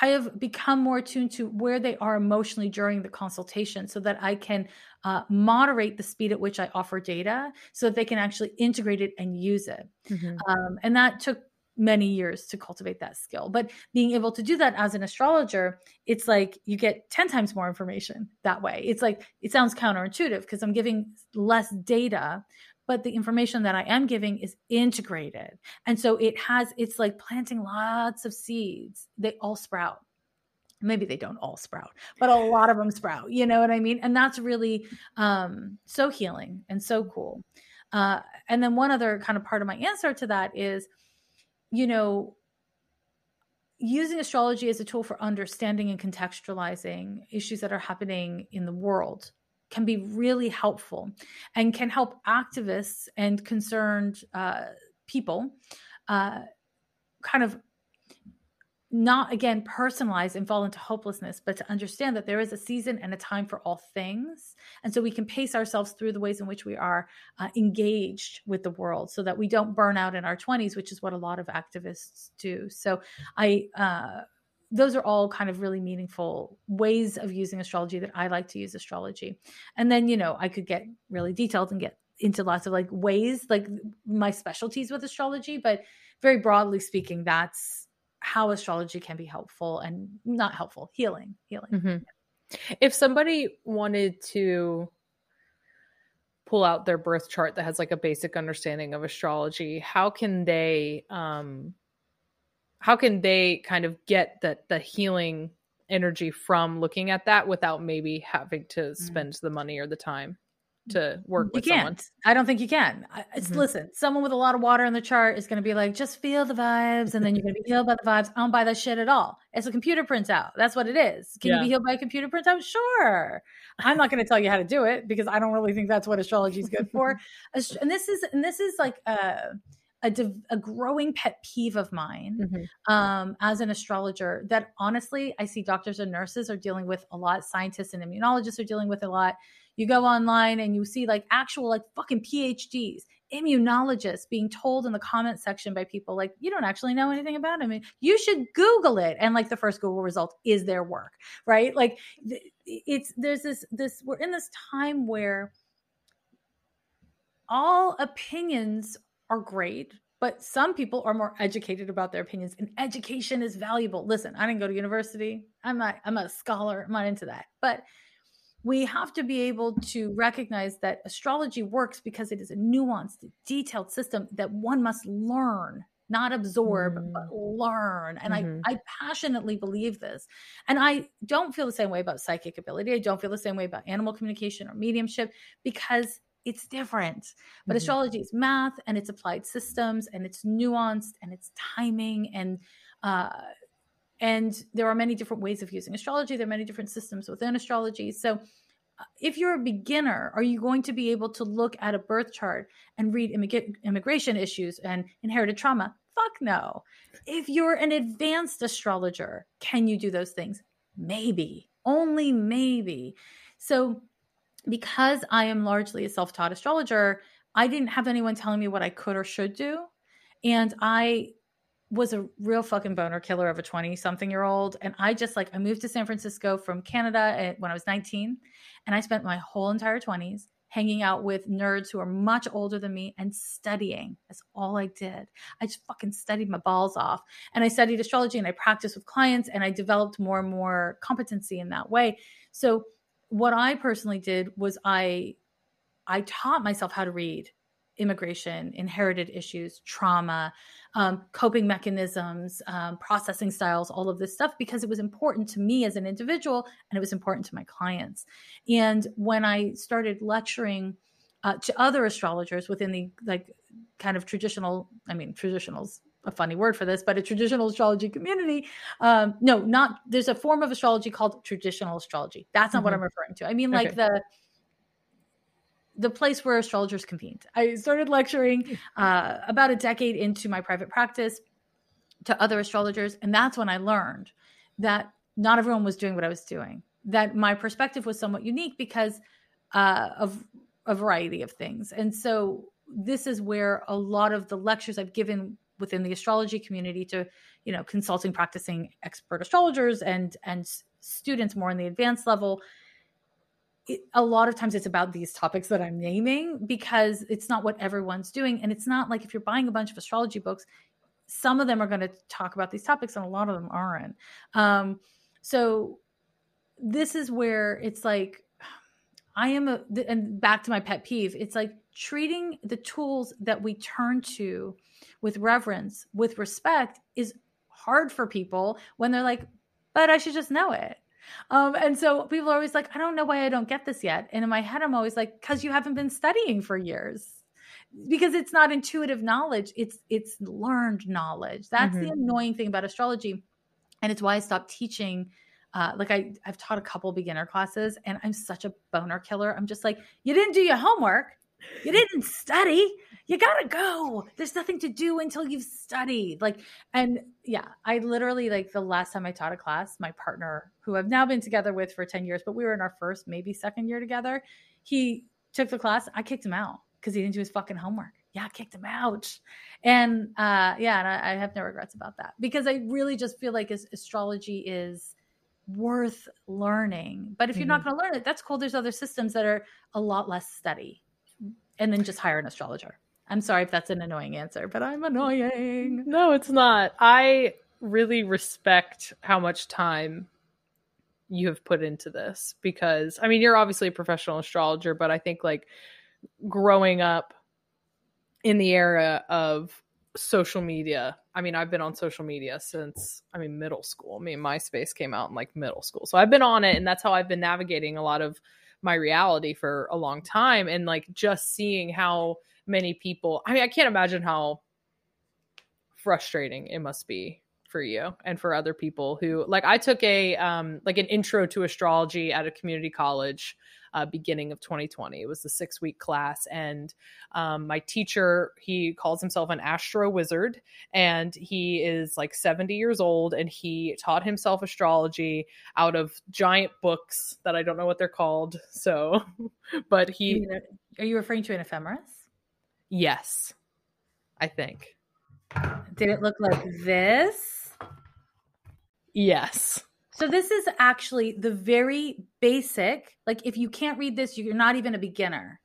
have become more attuned to where they are emotionally during the consultation so that I can uh, moderate the speed at which I offer data so that they can actually integrate it and use it. Mm-hmm. Um, and that took many years to cultivate that skill. But being able to do that as an astrologer, it's like you get 10 times more information that way. It's like it sounds counterintuitive because I'm giving less data, but the information that I am giving is integrated. And so it has, it's like planting lots of seeds. They all sprout. Maybe they don't all sprout, but a lot of them sprout. You know what I mean? And that's really um, so healing and so cool. Uh, and then one other kind of part of my answer to that is, you know, using astrology as a tool for understanding and contextualizing issues that are happening in the world can be really helpful and can help activists and concerned uh, people uh, kind of not again personalize and fall into hopelessness, but to understand that there is a season and a time for all things. And so we can pace ourselves through the ways in which we are uh, engaged with the world so that we don't burn out in our 20s, which is what a lot of activists do. So I, uh, those are all kind of really meaningful ways of using astrology that I like to use astrology. And then, you know, I could get really detailed and get into lots of like ways, like my specialties with astrology, but very broadly speaking, that's how astrology can be helpful and not helpful, healing, healing. Mm-hmm. If somebody wanted to pull out their birth chart that has like a basic understanding of astrology, how can they um how can they kind of get that the healing energy from looking at that without maybe having to mm. spend mm. the money or the time to work you with can't. someone. I don't think you can. Mhm. listen. Someone with a lot of water in the chart is going to be like, just feel the vibes, and then you're going to be healed by the vibes. I don't buy that shit at all. It's a computer printout. That's what it is. Can Yeah. you be healed by a computer printout? Sure. I'm not going to tell you how to do it because I don't really think that's what astrology is good for. And this is and this is like a a, div- a growing pet peeve of mine Mhm. um, as an astrologer that honestly I see doctors and nurses are dealing with a lot, scientists and immunologists are dealing with a lot. You go online and you see like actual like fucking PhDs, immunologists being told in the comment section by people like you don't actually know anything about him. You should Google it, and like the first Google result is their work, right? Like it's there's this this we're in this time where all opinions are great, but some people are more educated about their opinions, and education is valuable. Listen, I didn't go to university. I'm not. I'm not a scholar. I'm not into that. But we have to be able to recognize that astrology works because it is a nuanced, detailed system that one must learn, not absorb, Mm. but learn. And Mhm. I, I passionately believe this. And I don't feel the same way about psychic ability. I don't feel the same way about animal communication or mediumship because it's different. But Mhm. astrology is math and it's applied systems and it's nuanced and it's timing and uh and there are many different ways of using astrology. There are many different systems within astrology. So uh, if you're a beginner, are you going to be able to look at a birth chart and read immig- immigration issues and inherited trauma? Fuck no. If you're an advanced astrologer, can you do those things? Maybe, only maybe. So, because I am largely a self taught astrologer, I didn't have anyone telling me what I could or should do. And I was a real fucking boner killer of a 20 something year old. And I just like, I moved to San Francisco from Canada at- when I was 19. And I spent my whole entire 20s hanging out with nerds who are much older than me and studying. That's all I did. I just fucking studied my balls off. And I studied astrology and I practiced with clients and I developed more and more competency in that way. So what I personally did was I I taught myself how to read immigration, inherited issues, trauma, um, coping mechanisms, um, processing styles, all of this stuff, because it was important to me as an individual and it was important to my clients. And when I started lecturing uh, to other astrologers within the like kind of traditional, I mean, traditionals a funny word for this, but a traditional astrology community. Um, no, not there's a form of astrology called traditional astrology. That's not what Mhm. I'm referring to. I mean, like Okay. the the place where astrologers convened. I started lecturing uh, about a decade into my private practice to other astrologers, and that's when I learned that not everyone was doing what I was doing. That my perspective was somewhat unique because uh, of a variety of things, and so this is where a lot of the lectures I've given within the astrology community to you know consulting practicing expert astrologers and and students more in the advanced level it, a lot of times it's about these topics that I'm naming because it's not what everyone's doing. And it's not like if you're buying a bunch of astrology books, some of them are going to talk about these topics and a lot of them aren't. Um, so this is where it's like, I am a, and back to my pet peeve, it's like treating the tools that we turn to with reverence, with respect is hard for people when they're like, but I should just know it. Um, and so people are always like, I don't know why I don't get this yet. And in my head, I'm always like, because you haven't been studying for years. Because it's not intuitive knowledge, it's it's learned knowledge. That's the Mhm. annoying thing about astrology. And it's why I stopped teaching. Uh, like I, I've taught a couple beginner classes and I'm such a boner killer. I'm just like, you didn't do your homework. You didn't study. You gotta go. There's nothing to do until you've studied. Like, and yeah, I literally like the last time I taught a class, my partner, who I've now been together with for 10 years, but we were in our first, maybe second year together. He took the class. I kicked him out because he didn't do his fucking homework. Yeah, I kicked him out. And uh, yeah, and I, I have no regrets about that because I really just feel like as, astrology is worth learning. But if you're not mm-hmm. going to learn it, that's cool. There's other systems that are a lot less steady. And then just hire an astrologer. I'm sorry if that's an annoying answer, but I'm annoying. No, it's not. I really respect how much time you have put into this because I mean, you're obviously a professional astrologer, but I think like growing up in the era of social media, I mean, I've been on social media since I mean middle school. I mean, MySpace came out in like middle school. So I've been on it and that's how I've been navigating a lot of my reality for a long time and like just seeing how many people I mean I can't imagine how frustrating it must be for you and for other people who like I took a um like an intro to astrology at a community college uh, beginning of 2020. It was the six week class, and um, my teacher he calls himself an astro wizard, and he is like 70 years old, and he taught himself astrology out of giant books that I don't know what they're called. So, but he are you referring to an ephemeris? Yes, I think. Did it look like this? Yes. So this is actually the very basic. Like if you can't read this, you're not even a beginner.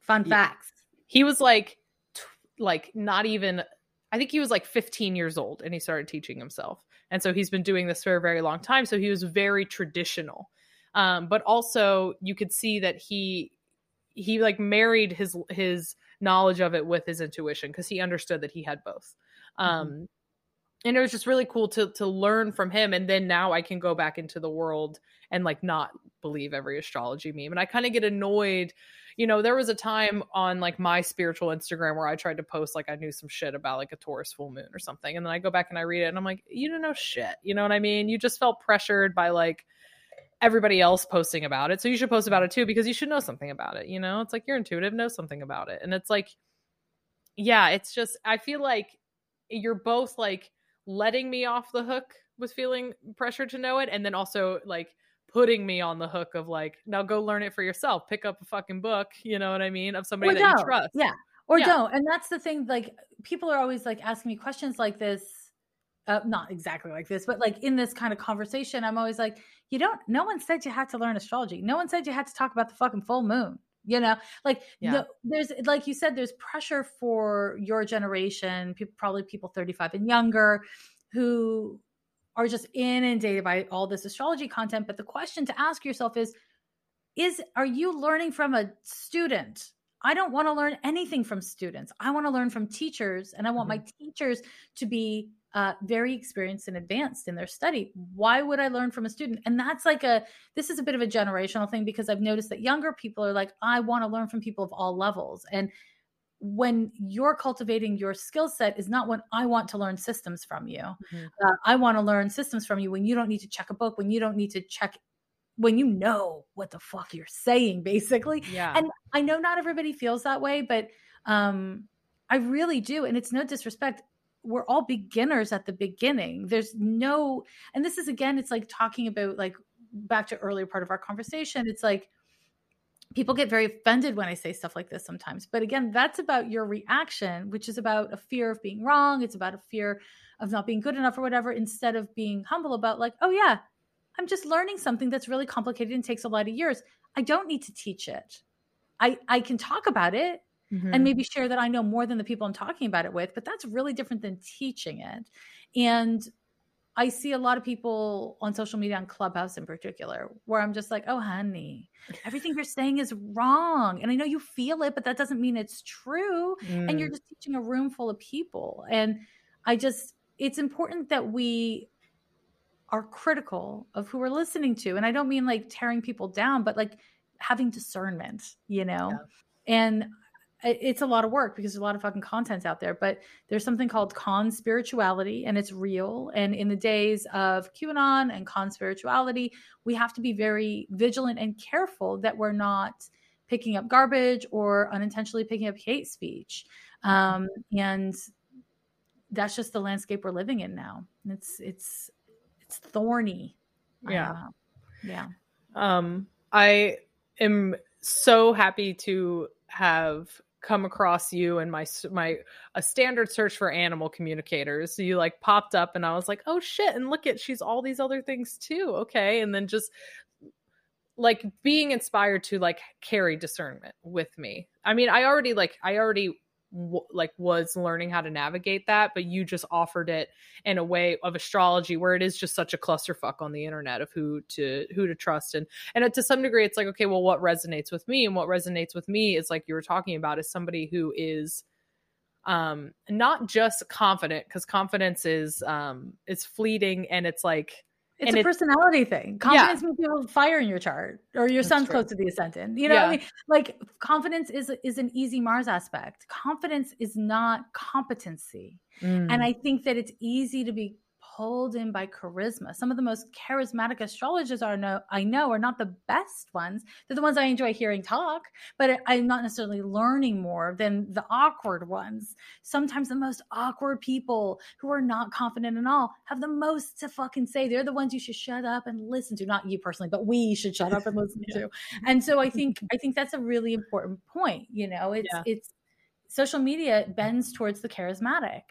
Fun yeah. facts. He was like t- like not even I think he was like 15 years old and he started teaching himself. And so he's been doing this for a very long time, so he was very traditional. Um, but also you could see that he he like married his his knowledge of it with his intuition because he understood that he had both. Mm-hmm. Um, mm-hmm and it was just really cool to to learn from him and then now i can go back into the world and like not believe every astrology meme and i kind of get annoyed you know there was a time on like my spiritual instagram where i tried to post like i knew some shit about like a taurus full moon or something and then i go back and i read it and i'm like you don't know shit you know what i mean? You just felt pressured by like everybody else posting about it so you should post about it too because you should know something about it you know? It's like you're intuitive know something about it and it's like yeah it's just i feel like you're both like letting me off the hook with feeling pressure to know it and then also like putting me on the hook of like now go learn it for yourself. Pick up a fucking book you know what i mean of somebody or that don't. you trust. Yeah. Or yeah. don't. And that's the thing like people are always like asking me questions like this uh, not exactly like this but like in this kind of conversation i'm always like you don't no one said you had to learn astrology. No one said you had to talk about the fucking full moon you know like yeah. the, there's like you said there's pressure for your generation people probably people 35 and younger who are just inundated by all this astrology content but the question to ask yourself is is are you learning from a student I don't want to learn anything from students. I want to learn from teachers, and I want mm-hmm. my teachers to be uh, very experienced and advanced in their study. Why would I learn from a student? And that's like a this is a bit of a generational thing because I've noticed that younger people are like, I want to learn from people of all levels. And when you're cultivating your skill set is not when I want to learn systems from you. Mm-hmm. Uh, I want to learn systems from you when you don't need to check a book, when you don't need to check when you know what the fuck you're saying basically. Yeah. And I know not everybody feels that way, but um I really do and it's no disrespect we're all beginners at the beginning. There's no, and this is again, it's like talking about like back to earlier part of our conversation. It's like people get very offended when I say stuff like this sometimes. But again, that's about your reaction, which is about a fear of being wrong. It's about a fear of not being good enough or whatever, instead of being humble about like, oh yeah, I'm just learning something that's really complicated and takes a lot of years. I don't need to teach it. I I can talk about it mm-hmm. and maybe share that I know more than the people I'm talking about it with, but that's really different than teaching it. And I see a lot of people on social media, on Clubhouse in particular, where I'm just like, oh, honey, everything you're saying is wrong. And I know you feel it, but that doesn't mean it's true. Mm. And you're mm. just teaching a room full of people. And I just, it's important that we are critical of who we're listening to. And I don't mean like tearing people down, but like having discernment, you know? Yeah. And it's a lot of work because there's a lot of fucking content out there but there's something called con spirituality and it's real. And in the days of qanon and con spirituality we have to be very vigilant and careful that we're not picking up garbage or unintentionally picking up hate speech. Um, and that's just the landscape we're living in now. It's it's it's thorny. Yeah. Yeah. Um i am so happy to have come across you and my my a standard search for animal communicators. So you like popped up and I was like, "Oh shit, and look at she's all these other things too." Okay. And then just like being inspired to like carry discernment with me. I mean, I already like I already like was learning how to navigate that but you just offered it in a way of astrology where it is just such a clusterfuck on the internet of who to who to trust. And and to some degree it's like okay well what resonates with me and what resonates with me is like you were talking about is somebody who is um not just confident because confidence is um it's fleeting and it's like It's And a it- personality thing. Confidence means you have a fire in your chart, or your That's sun's true. close to the ascendant. You know, what I mean, like confidence is is an easy Mars aspect. Confidence is not competency. Mm. And I think that it's easy to be pulled in by charisma. Some of the most charismatic astrologers are know I know are not the best ones. They're the ones I enjoy hearing talk, but I'm not necessarily learning more than the awkward ones. Sometimes the most awkward people who are not confident at all have the most to fucking say. They're the ones you should shut up and listen to. Not you personally, but we should shut up and listen to. And so I think I think that's a really important point. You know, it's Yeah. it's social media bends towards the charismatic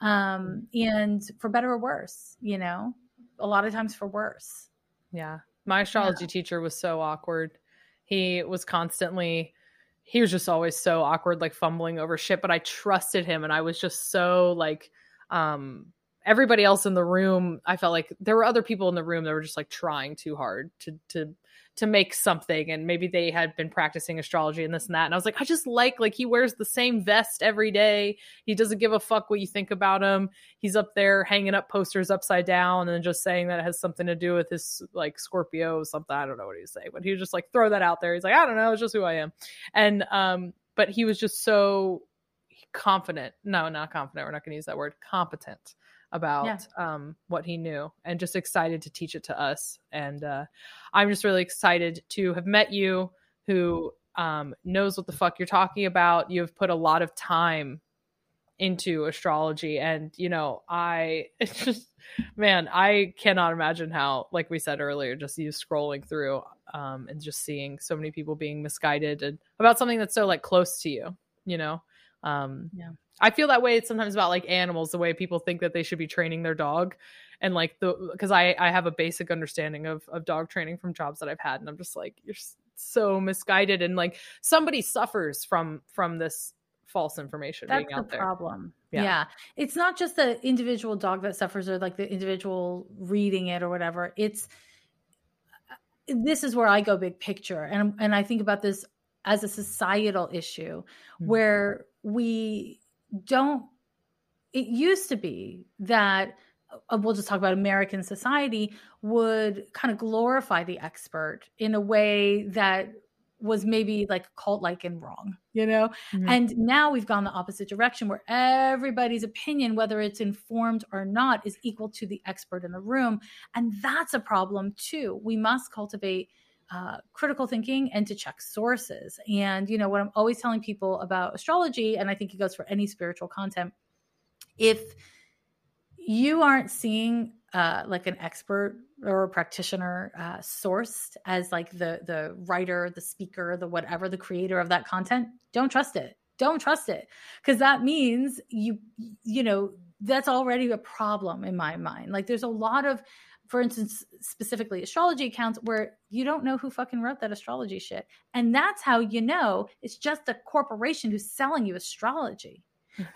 um and for better or worse you know a lot of times for worse Yeah. My astrology teacher was so awkward. He was constantly he was just always so awkward like fumbling over shit, but I trusted him and I was just so like um everybody else in the room, I felt like there were other people in the room that were just like trying too hard to to to make something and maybe they had been practicing astrology and this and that and I was like I just like like he wears the same vest every day. He doesn't give a fuck what you think about him he's up there hanging up posters upside down and just saying that it has something to do with his like Scorpio or something. I don't know what he was saying, but he was just like throw that out there. He's like, I don't know, it's just who I am. And um, but he was just so confident. No, not confident. We're not gonna use that word. Competent about um what he knew and just excited to teach it to us. And uh I'm just really excited to have met you who um knows what the fuck you're talking about. You've put a lot of time into astrology and you know i it's just man i cannot imagine how like we said earlier just you scrolling through um and just seeing so many people being misguided and about something that's so like close to you you know um Yeah. I feel that way it's sometimes about like animals the way people think that they should be training their dog and like the because i i have a basic understanding of of dog training from jobs that i've had and i'm just like you're so misguided and like somebody suffers from from this false information that's being the there problem Yeah. yeah. it's not just the individual dog that suffers or like the individual reading it or whatever it's this is where i go big picture and and i think about this as a societal issue Mhm. where we don't it used to be that uh, we'll just talk about American society would kind of glorify the expert in a way that was maybe like cult like and wrong, you know? Mhm. And now we've gone the opposite direction where everybody's opinion, whether it's informed or not, is equal to the expert in the room. And that's a problem too. We must cultivate uh, critical thinking and to check sources. And, you know, what I'm always telling people about astrology, and I think it goes for any spiritual content, if you aren't seeing uh, like an expert or a practitioner uh, sourced as like the the writer, the speaker, the whatever, the creator of that content, don't trust it. Don't trust it because that means you you know that's already a problem in my mind. Like there's a lot of for instance, specifically astrology accounts where you don't know who fucking wrote that astrology shit. And that's how you know it's just a corporation who's selling you astrology.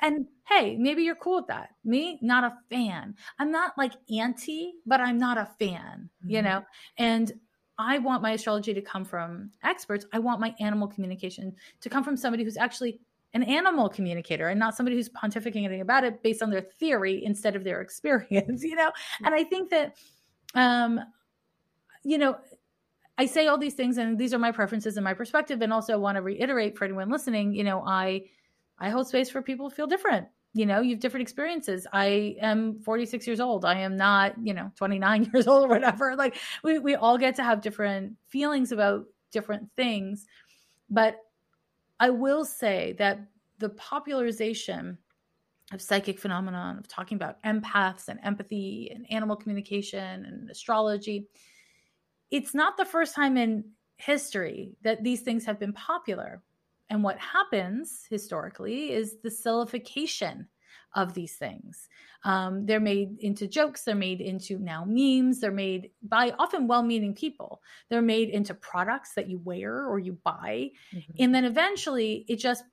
And hey, maybe you're cool with that. Me, not a fan. I'm not like anti, but I'm not a fan, you Mhm. know? And I want my astrology to come from experts. I want my animal communication to come from somebody who's actually an animal communicator and not somebody who's pontificating about it based on their theory instead of their experience, you know? And I think that, um, you know, I say all these things and these are my preferences and my perspective and also want to reiterate for anyone listening, you know, I I hold space for people feel different. You know, you have different experiences. I am 46 years old. I am not, you know, 29 years old or whatever. Like we we all get to have different feelings about different things. But I will say that the popularization of psychic phenomenon of talking about empaths and empathy and animal communication and astrology. It's not the first time in history that these things have been popular. And what happens historically is the silification of these things. Um, they're made into jokes they're made into now memes they're made by often well-meaning people. They're made into products that you wear or you buy. Mhm. and then eventually it just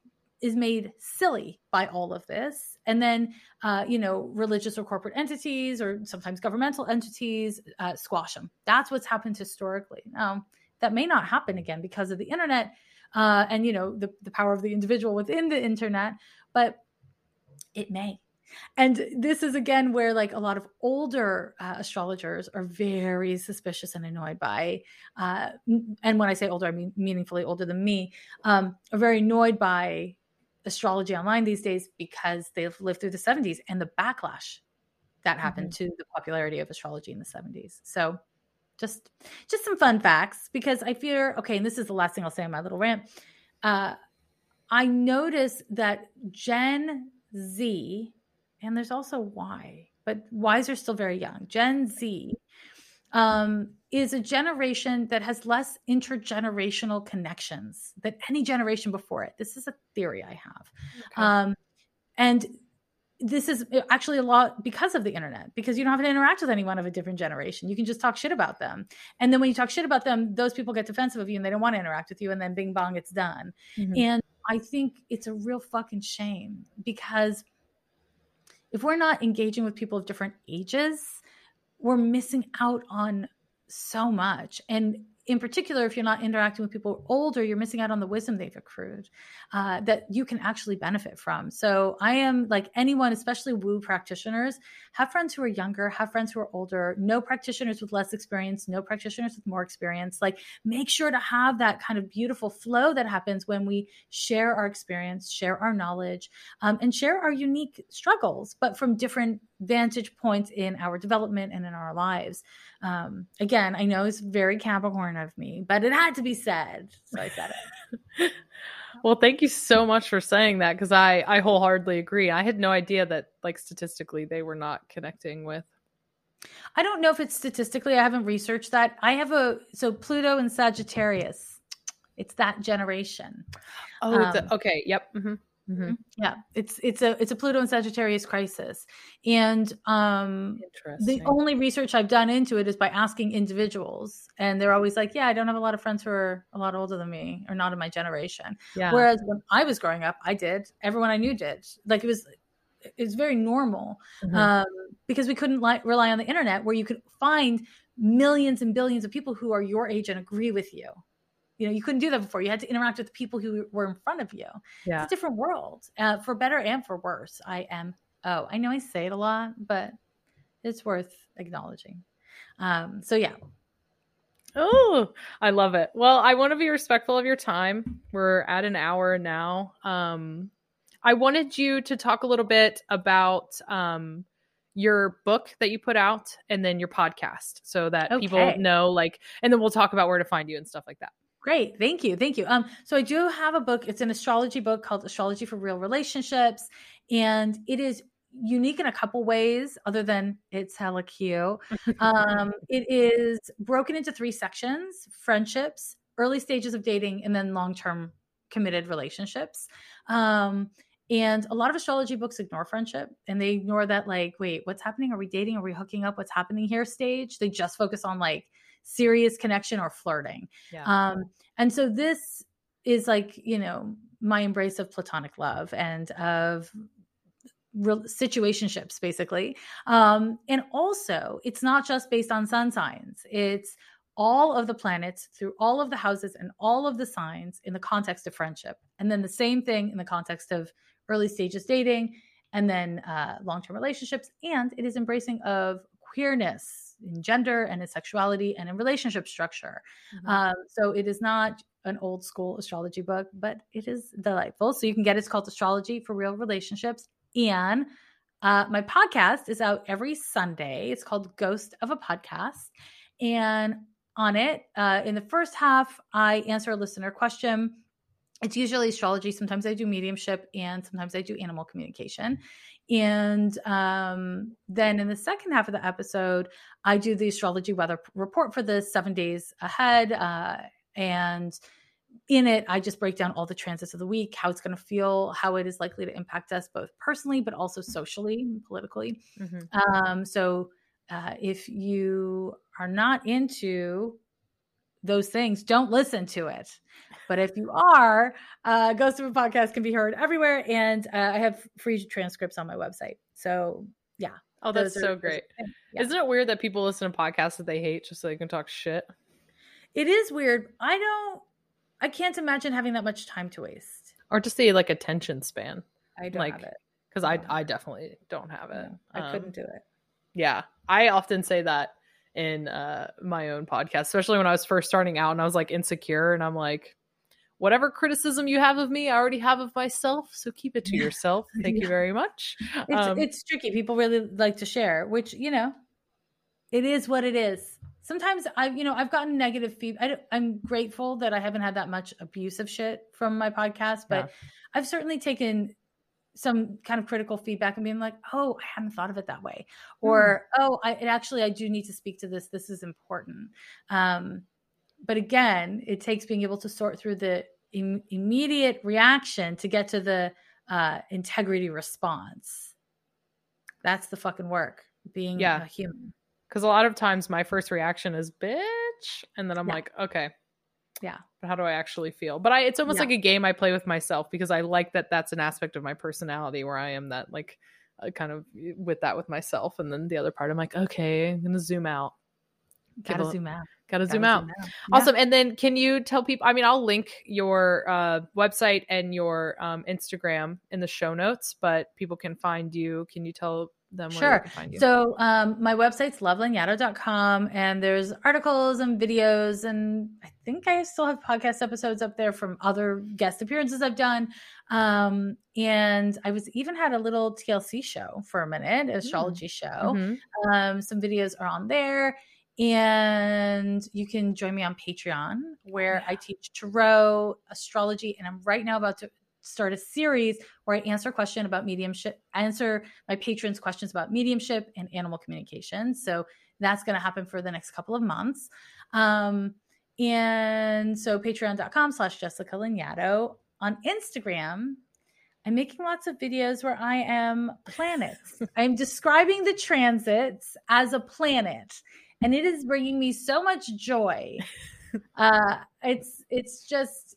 is made silly by all of this. And then uh, you know religious or corporate entities or sometimes governmental entities uh, squash them that's what's happened historically. Now that may not happen again because of the internet uh, and you know the, the power of the individual within the internet but it may. And this is again where like a lot of older uh, astrologers are very suspicious and annoyed by uh, and when i say older i mean meaningfully older than me um, are very annoyed by astrology online these days because they've lived through the 70s and the backlash that happened mm-hmm. to the popularity of astrology in the 70s so just just some fun facts because i fear okay and this is the last thing i'll say on my little rant uh, i notice that gen z and there's also Y, but Ys are still very young. Gen Z um, is a generation that has less intergenerational connections than any generation before it. This is a theory I have. Okay. Um, and this is actually a lot because of the internet, because you don't have to interact with anyone of a different generation. You can just talk shit about them. And then when you talk shit about them, those people get defensive of you and they don't want to interact with you. And then bing bong, it's done. Mm-hmm. And I think it's a real fucking shame because if we're not engaging with people of different ages, we're missing out on so much. And in particular, if you're not interacting with people older, you're missing out on the wisdom they've accrued uh, that you can actually benefit from. So I am like anyone, especially woo practitioners, have friends who are younger, have friends who are older, no practitioners with less experience, no practitioners with more experience. Like make sure to have that kind of beautiful flow that happens when we share our experience, share our knowledge, um, and share our unique struggles, but from different vantage points in our development and in our lives. Um, again, I know it's very Capricorn of me, but it had to be said. So I said it. well, thank you so much for saying that because I, I wholeheartedly agree. I had no idea that, like, statistically, they were not connecting with. I don't know if it's statistically, I haven't researched that. I have a, so Pluto and Sagittarius, it's that generation. Oh, um, okay. Yep. Mm-hmm. Mm-hmm. Yeah, it's it's a it's a Pluto and Sagittarius crisis, and um, the only research I've done into it is by asking individuals, and they're always like, "Yeah, I don't have a lot of friends who are a lot older than me or not in my generation." Yeah. Whereas when I was growing up, I did. Everyone I knew did. Like it was it was very normal mm-hmm. um, because we couldn't li- rely on the internet where you could find millions and billions of people who are your age and agree with you you know you couldn't do that before you had to interact with people who were in front of you yeah. it's a different world uh, for better and for worse i am oh i know i say it a lot but it's worth acknowledging um so yeah Oh, I love it. Well, I want to be respectful of your time. We're at an hour now. Um, I wanted you to talk a little bit about um, your book that you put out and then your podcast so that okay. people know, like, and then we'll talk about where to find you and stuff like that. Great. Thank you. Thank you. Um, so I do have a book. It's an astrology book called Astrology for Real Relationships. And it is unique in a couple ways, other than it's hella cute. Um, it is broken into three sections friendships, early stages of dating, and then long term committed relationships. Um, and a lot of astrology books ignore friendship and they ignore that, like, wait, what's happening? Are we dating? Are we hooking up? What's happening here stage? They just focus on like serious connection or flirting. Yeah. Um, and so this is like, you know, my embrace of platonic love and of real situationships basically um and also it's not just based on sun signs it's all of the planets through all of the houses and all of the signs in the context of friendship and then the same thing in the context of early stages dating and then uh, long-term relationships and it is embracing of queerness in gender and in sexuality and in relationship structure. Mm-hmm. Um, so it is not an old school astrology book, but it is delightful. So you can get it's called Astrology for Real Relationships. And uh, my podcast is out every Sunday. It's called Ghost of a Podcast. And on it, uh, in the first half, I answer a listener question. It's usually astrology. Sometimes I do mediumship and sometimes I do animal communication. And um, then in the second half of the episode, I do the astrology weather report for the seven days ahead. Uh, and in it, I just break down all the transits of the week, how it's going to feel, how it is likely to impact us both personally, but also socially and politically. Mm-hmm. Um, so uh, if you are not into those things, don't listen to it. But if you are, uh, Ghost of a Podcast can be heard everywhere. And uh, I have free transcripts on my website. So, yeah. Oh, that's so great. Yeah. Isn't it weird that people listen to podcasts that they hate just so they can talk shit? It is weird. I don't, I can't imagine having that much time to waste. Or just the like attention span. I don't like, have it. because I I definitely don't have it. No, I Um, couldn't do it. Yeah, I often say that in uh, my own podcast, especially when I was first starting out and I was like insecure, and I'm like, whatever criticism you have of me, I already have of myself, so keep it to yourself. Thank you very much. It's Um, it's tricky. People really like to share, which you know, it is what it is. Sometimes I've, you know, I've gotten negative feedback. I'm grateful that I haven't had that much abusive shit from my podcast, but Yeah. I've certainly taken some kind of critical feedback and being like, "Oh, I hadn't thought of it that way," or "Oh, I it actually I do need to speak to this. This is important." Um, but again, it takes being able to sort through the Im- immediate reaction to get to the uh, integrity response. That's the fucking work. Being Yeah. a human. because a lot of times my first reaction is bitch and then i'm Yeah. like okay Yeah. but how do i actually feel but i it's almost Yeah. like a game i play with myself because i like that that's an aspect of my personality where i am that like uh, kind of with that with myself and then the other part i'm like okay i'm gonna zoom out Gotta zoom out. gotta Gotta zoom out Yeah. awesome and then can you tell people i mean i'll link your uh, website and your um, instagram in the show notes but people can find you can you tell them where Sure. they can find you So um, my website's lovelanyadoo.com and there's articles and videos and I think I still have podcast episodes up there from other guest appearances I've done. Um, and I was even had a little TLC show for a minute, Hmm. astrology show. Mhm. Um, some videos are on there. And you can join me on Patreon where I teach tarot, astrology, and I'm right now about to start a series where I answer a question about mediumship, answer my patrons' questions about mediumship and animal communication. So that's going to happen for the next couple of months. Um, and so patreon.com slash Jessica Lanyadoo. On Instagram, I'm making lots of videos where I am planets. I'm describing the transits as a planet, and it is bringing me so much joy. Uh, it's it's just,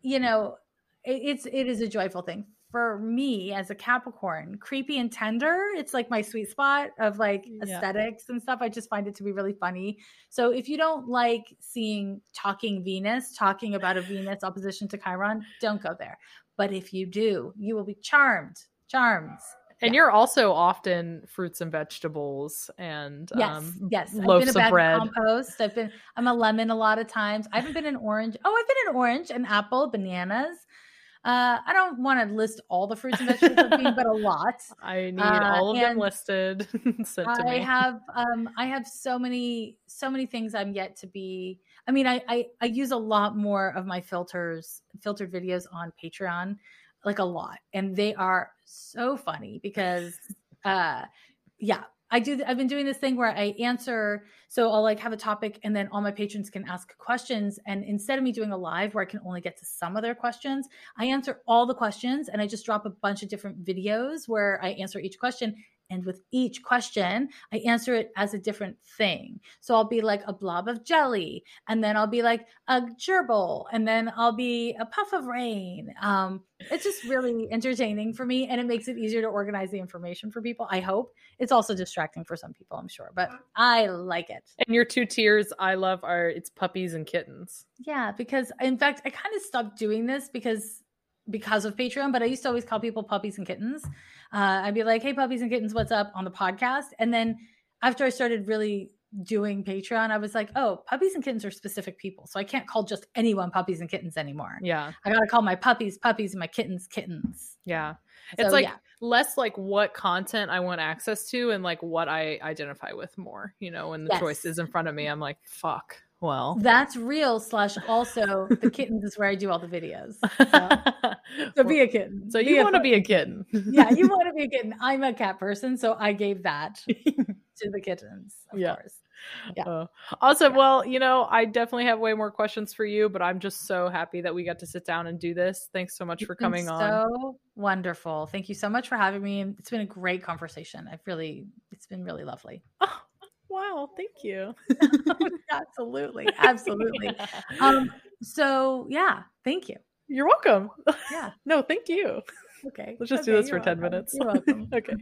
you know, it, it's it is a joyful thing for me as a Capricorn. Creepy and tender, it's like my sweet spot of like Yeah. aesthetics and stuff. I just find it to be really funny. So if you don't like seeing talking Venus, talking about a Venus opposition to Chiron, don't go there. But if you do, you will be charmed. Charmed. And Yeah. you're also often fruits and vegetables and Yes, um, yes. loaves I've been a of bread. compost. I've been. I'm a lemon a lot of times. I haven't been an orange. Oh, I've been an orange, an apple, bananas. Uh, I don't want to list all the fruits and vegetables been, but a lot. I need Uh, all of them listed sent to I me. have um I have so many so many things I'm yet to be I mean I, I I use a lot more of my filters filtered videos on Patreon like a lot and they are so funny because uh yeah I do I've been doing this thing where I answer so I'll like have a topic and then all my patrons can ask questions and instead of me doing a live where I can only get to some of their questions I answer all the questions and I just drop a bunch of different videos where I answer each question and with each question, I answer it as a different thing. So I'll be like a blob of jelly, and then I'll be like a gerbil, and then I'll be a puff of rain. Um, it's just really entertaining for me, and it makes it easier to organize the information for people. I hope it's also distracting for some people, I'm sure, but I like it. and your two tiers I love are it's puppies and kittens. Yeah, because in fact, I kind of stopped doing this because because of Patreon, but I used to always call people puppies and kittens. Uh, I'd be like, "Hey, puppies and kittens, what's up?" on the podcast, and then after I started really doing Patreon, I was like, "Oh, puppies and kittens are specific people, so I can't call just anyone puppies and kittens anymore. Yeah. I got to call my puppies puppies and my kittens kittens." Yeah. It's like yeah. less like what content I want access to and like what I identify with more. You know, when the choice is in front of me, I'm like, fuck. Well. That's real. Slash, also the kittens is where I do all the videos. So, so be a kitten. so you want to be a kitten. yeah, you want to be a kitten. I'm a cat person, so I gave that to the kittens, of Yeah. course. Yeah. Uh, awesome. Yeah. Well, you know, I definitely have way more questions for you, but I'm just so happy that we got to sit down and do this. Thanks so much It's for coming on. So wonderful. Thank you so much for having me. It's been a great conversation. I've really, it's been really lovely. Oh, wow. Thank you. absolutely. Absolutely. Um, so yeah, thank you. You're welcome. Yeah. no, thank you. Okay. Let's just do this for you're 10 welcome. minutes. You're welcome. okay.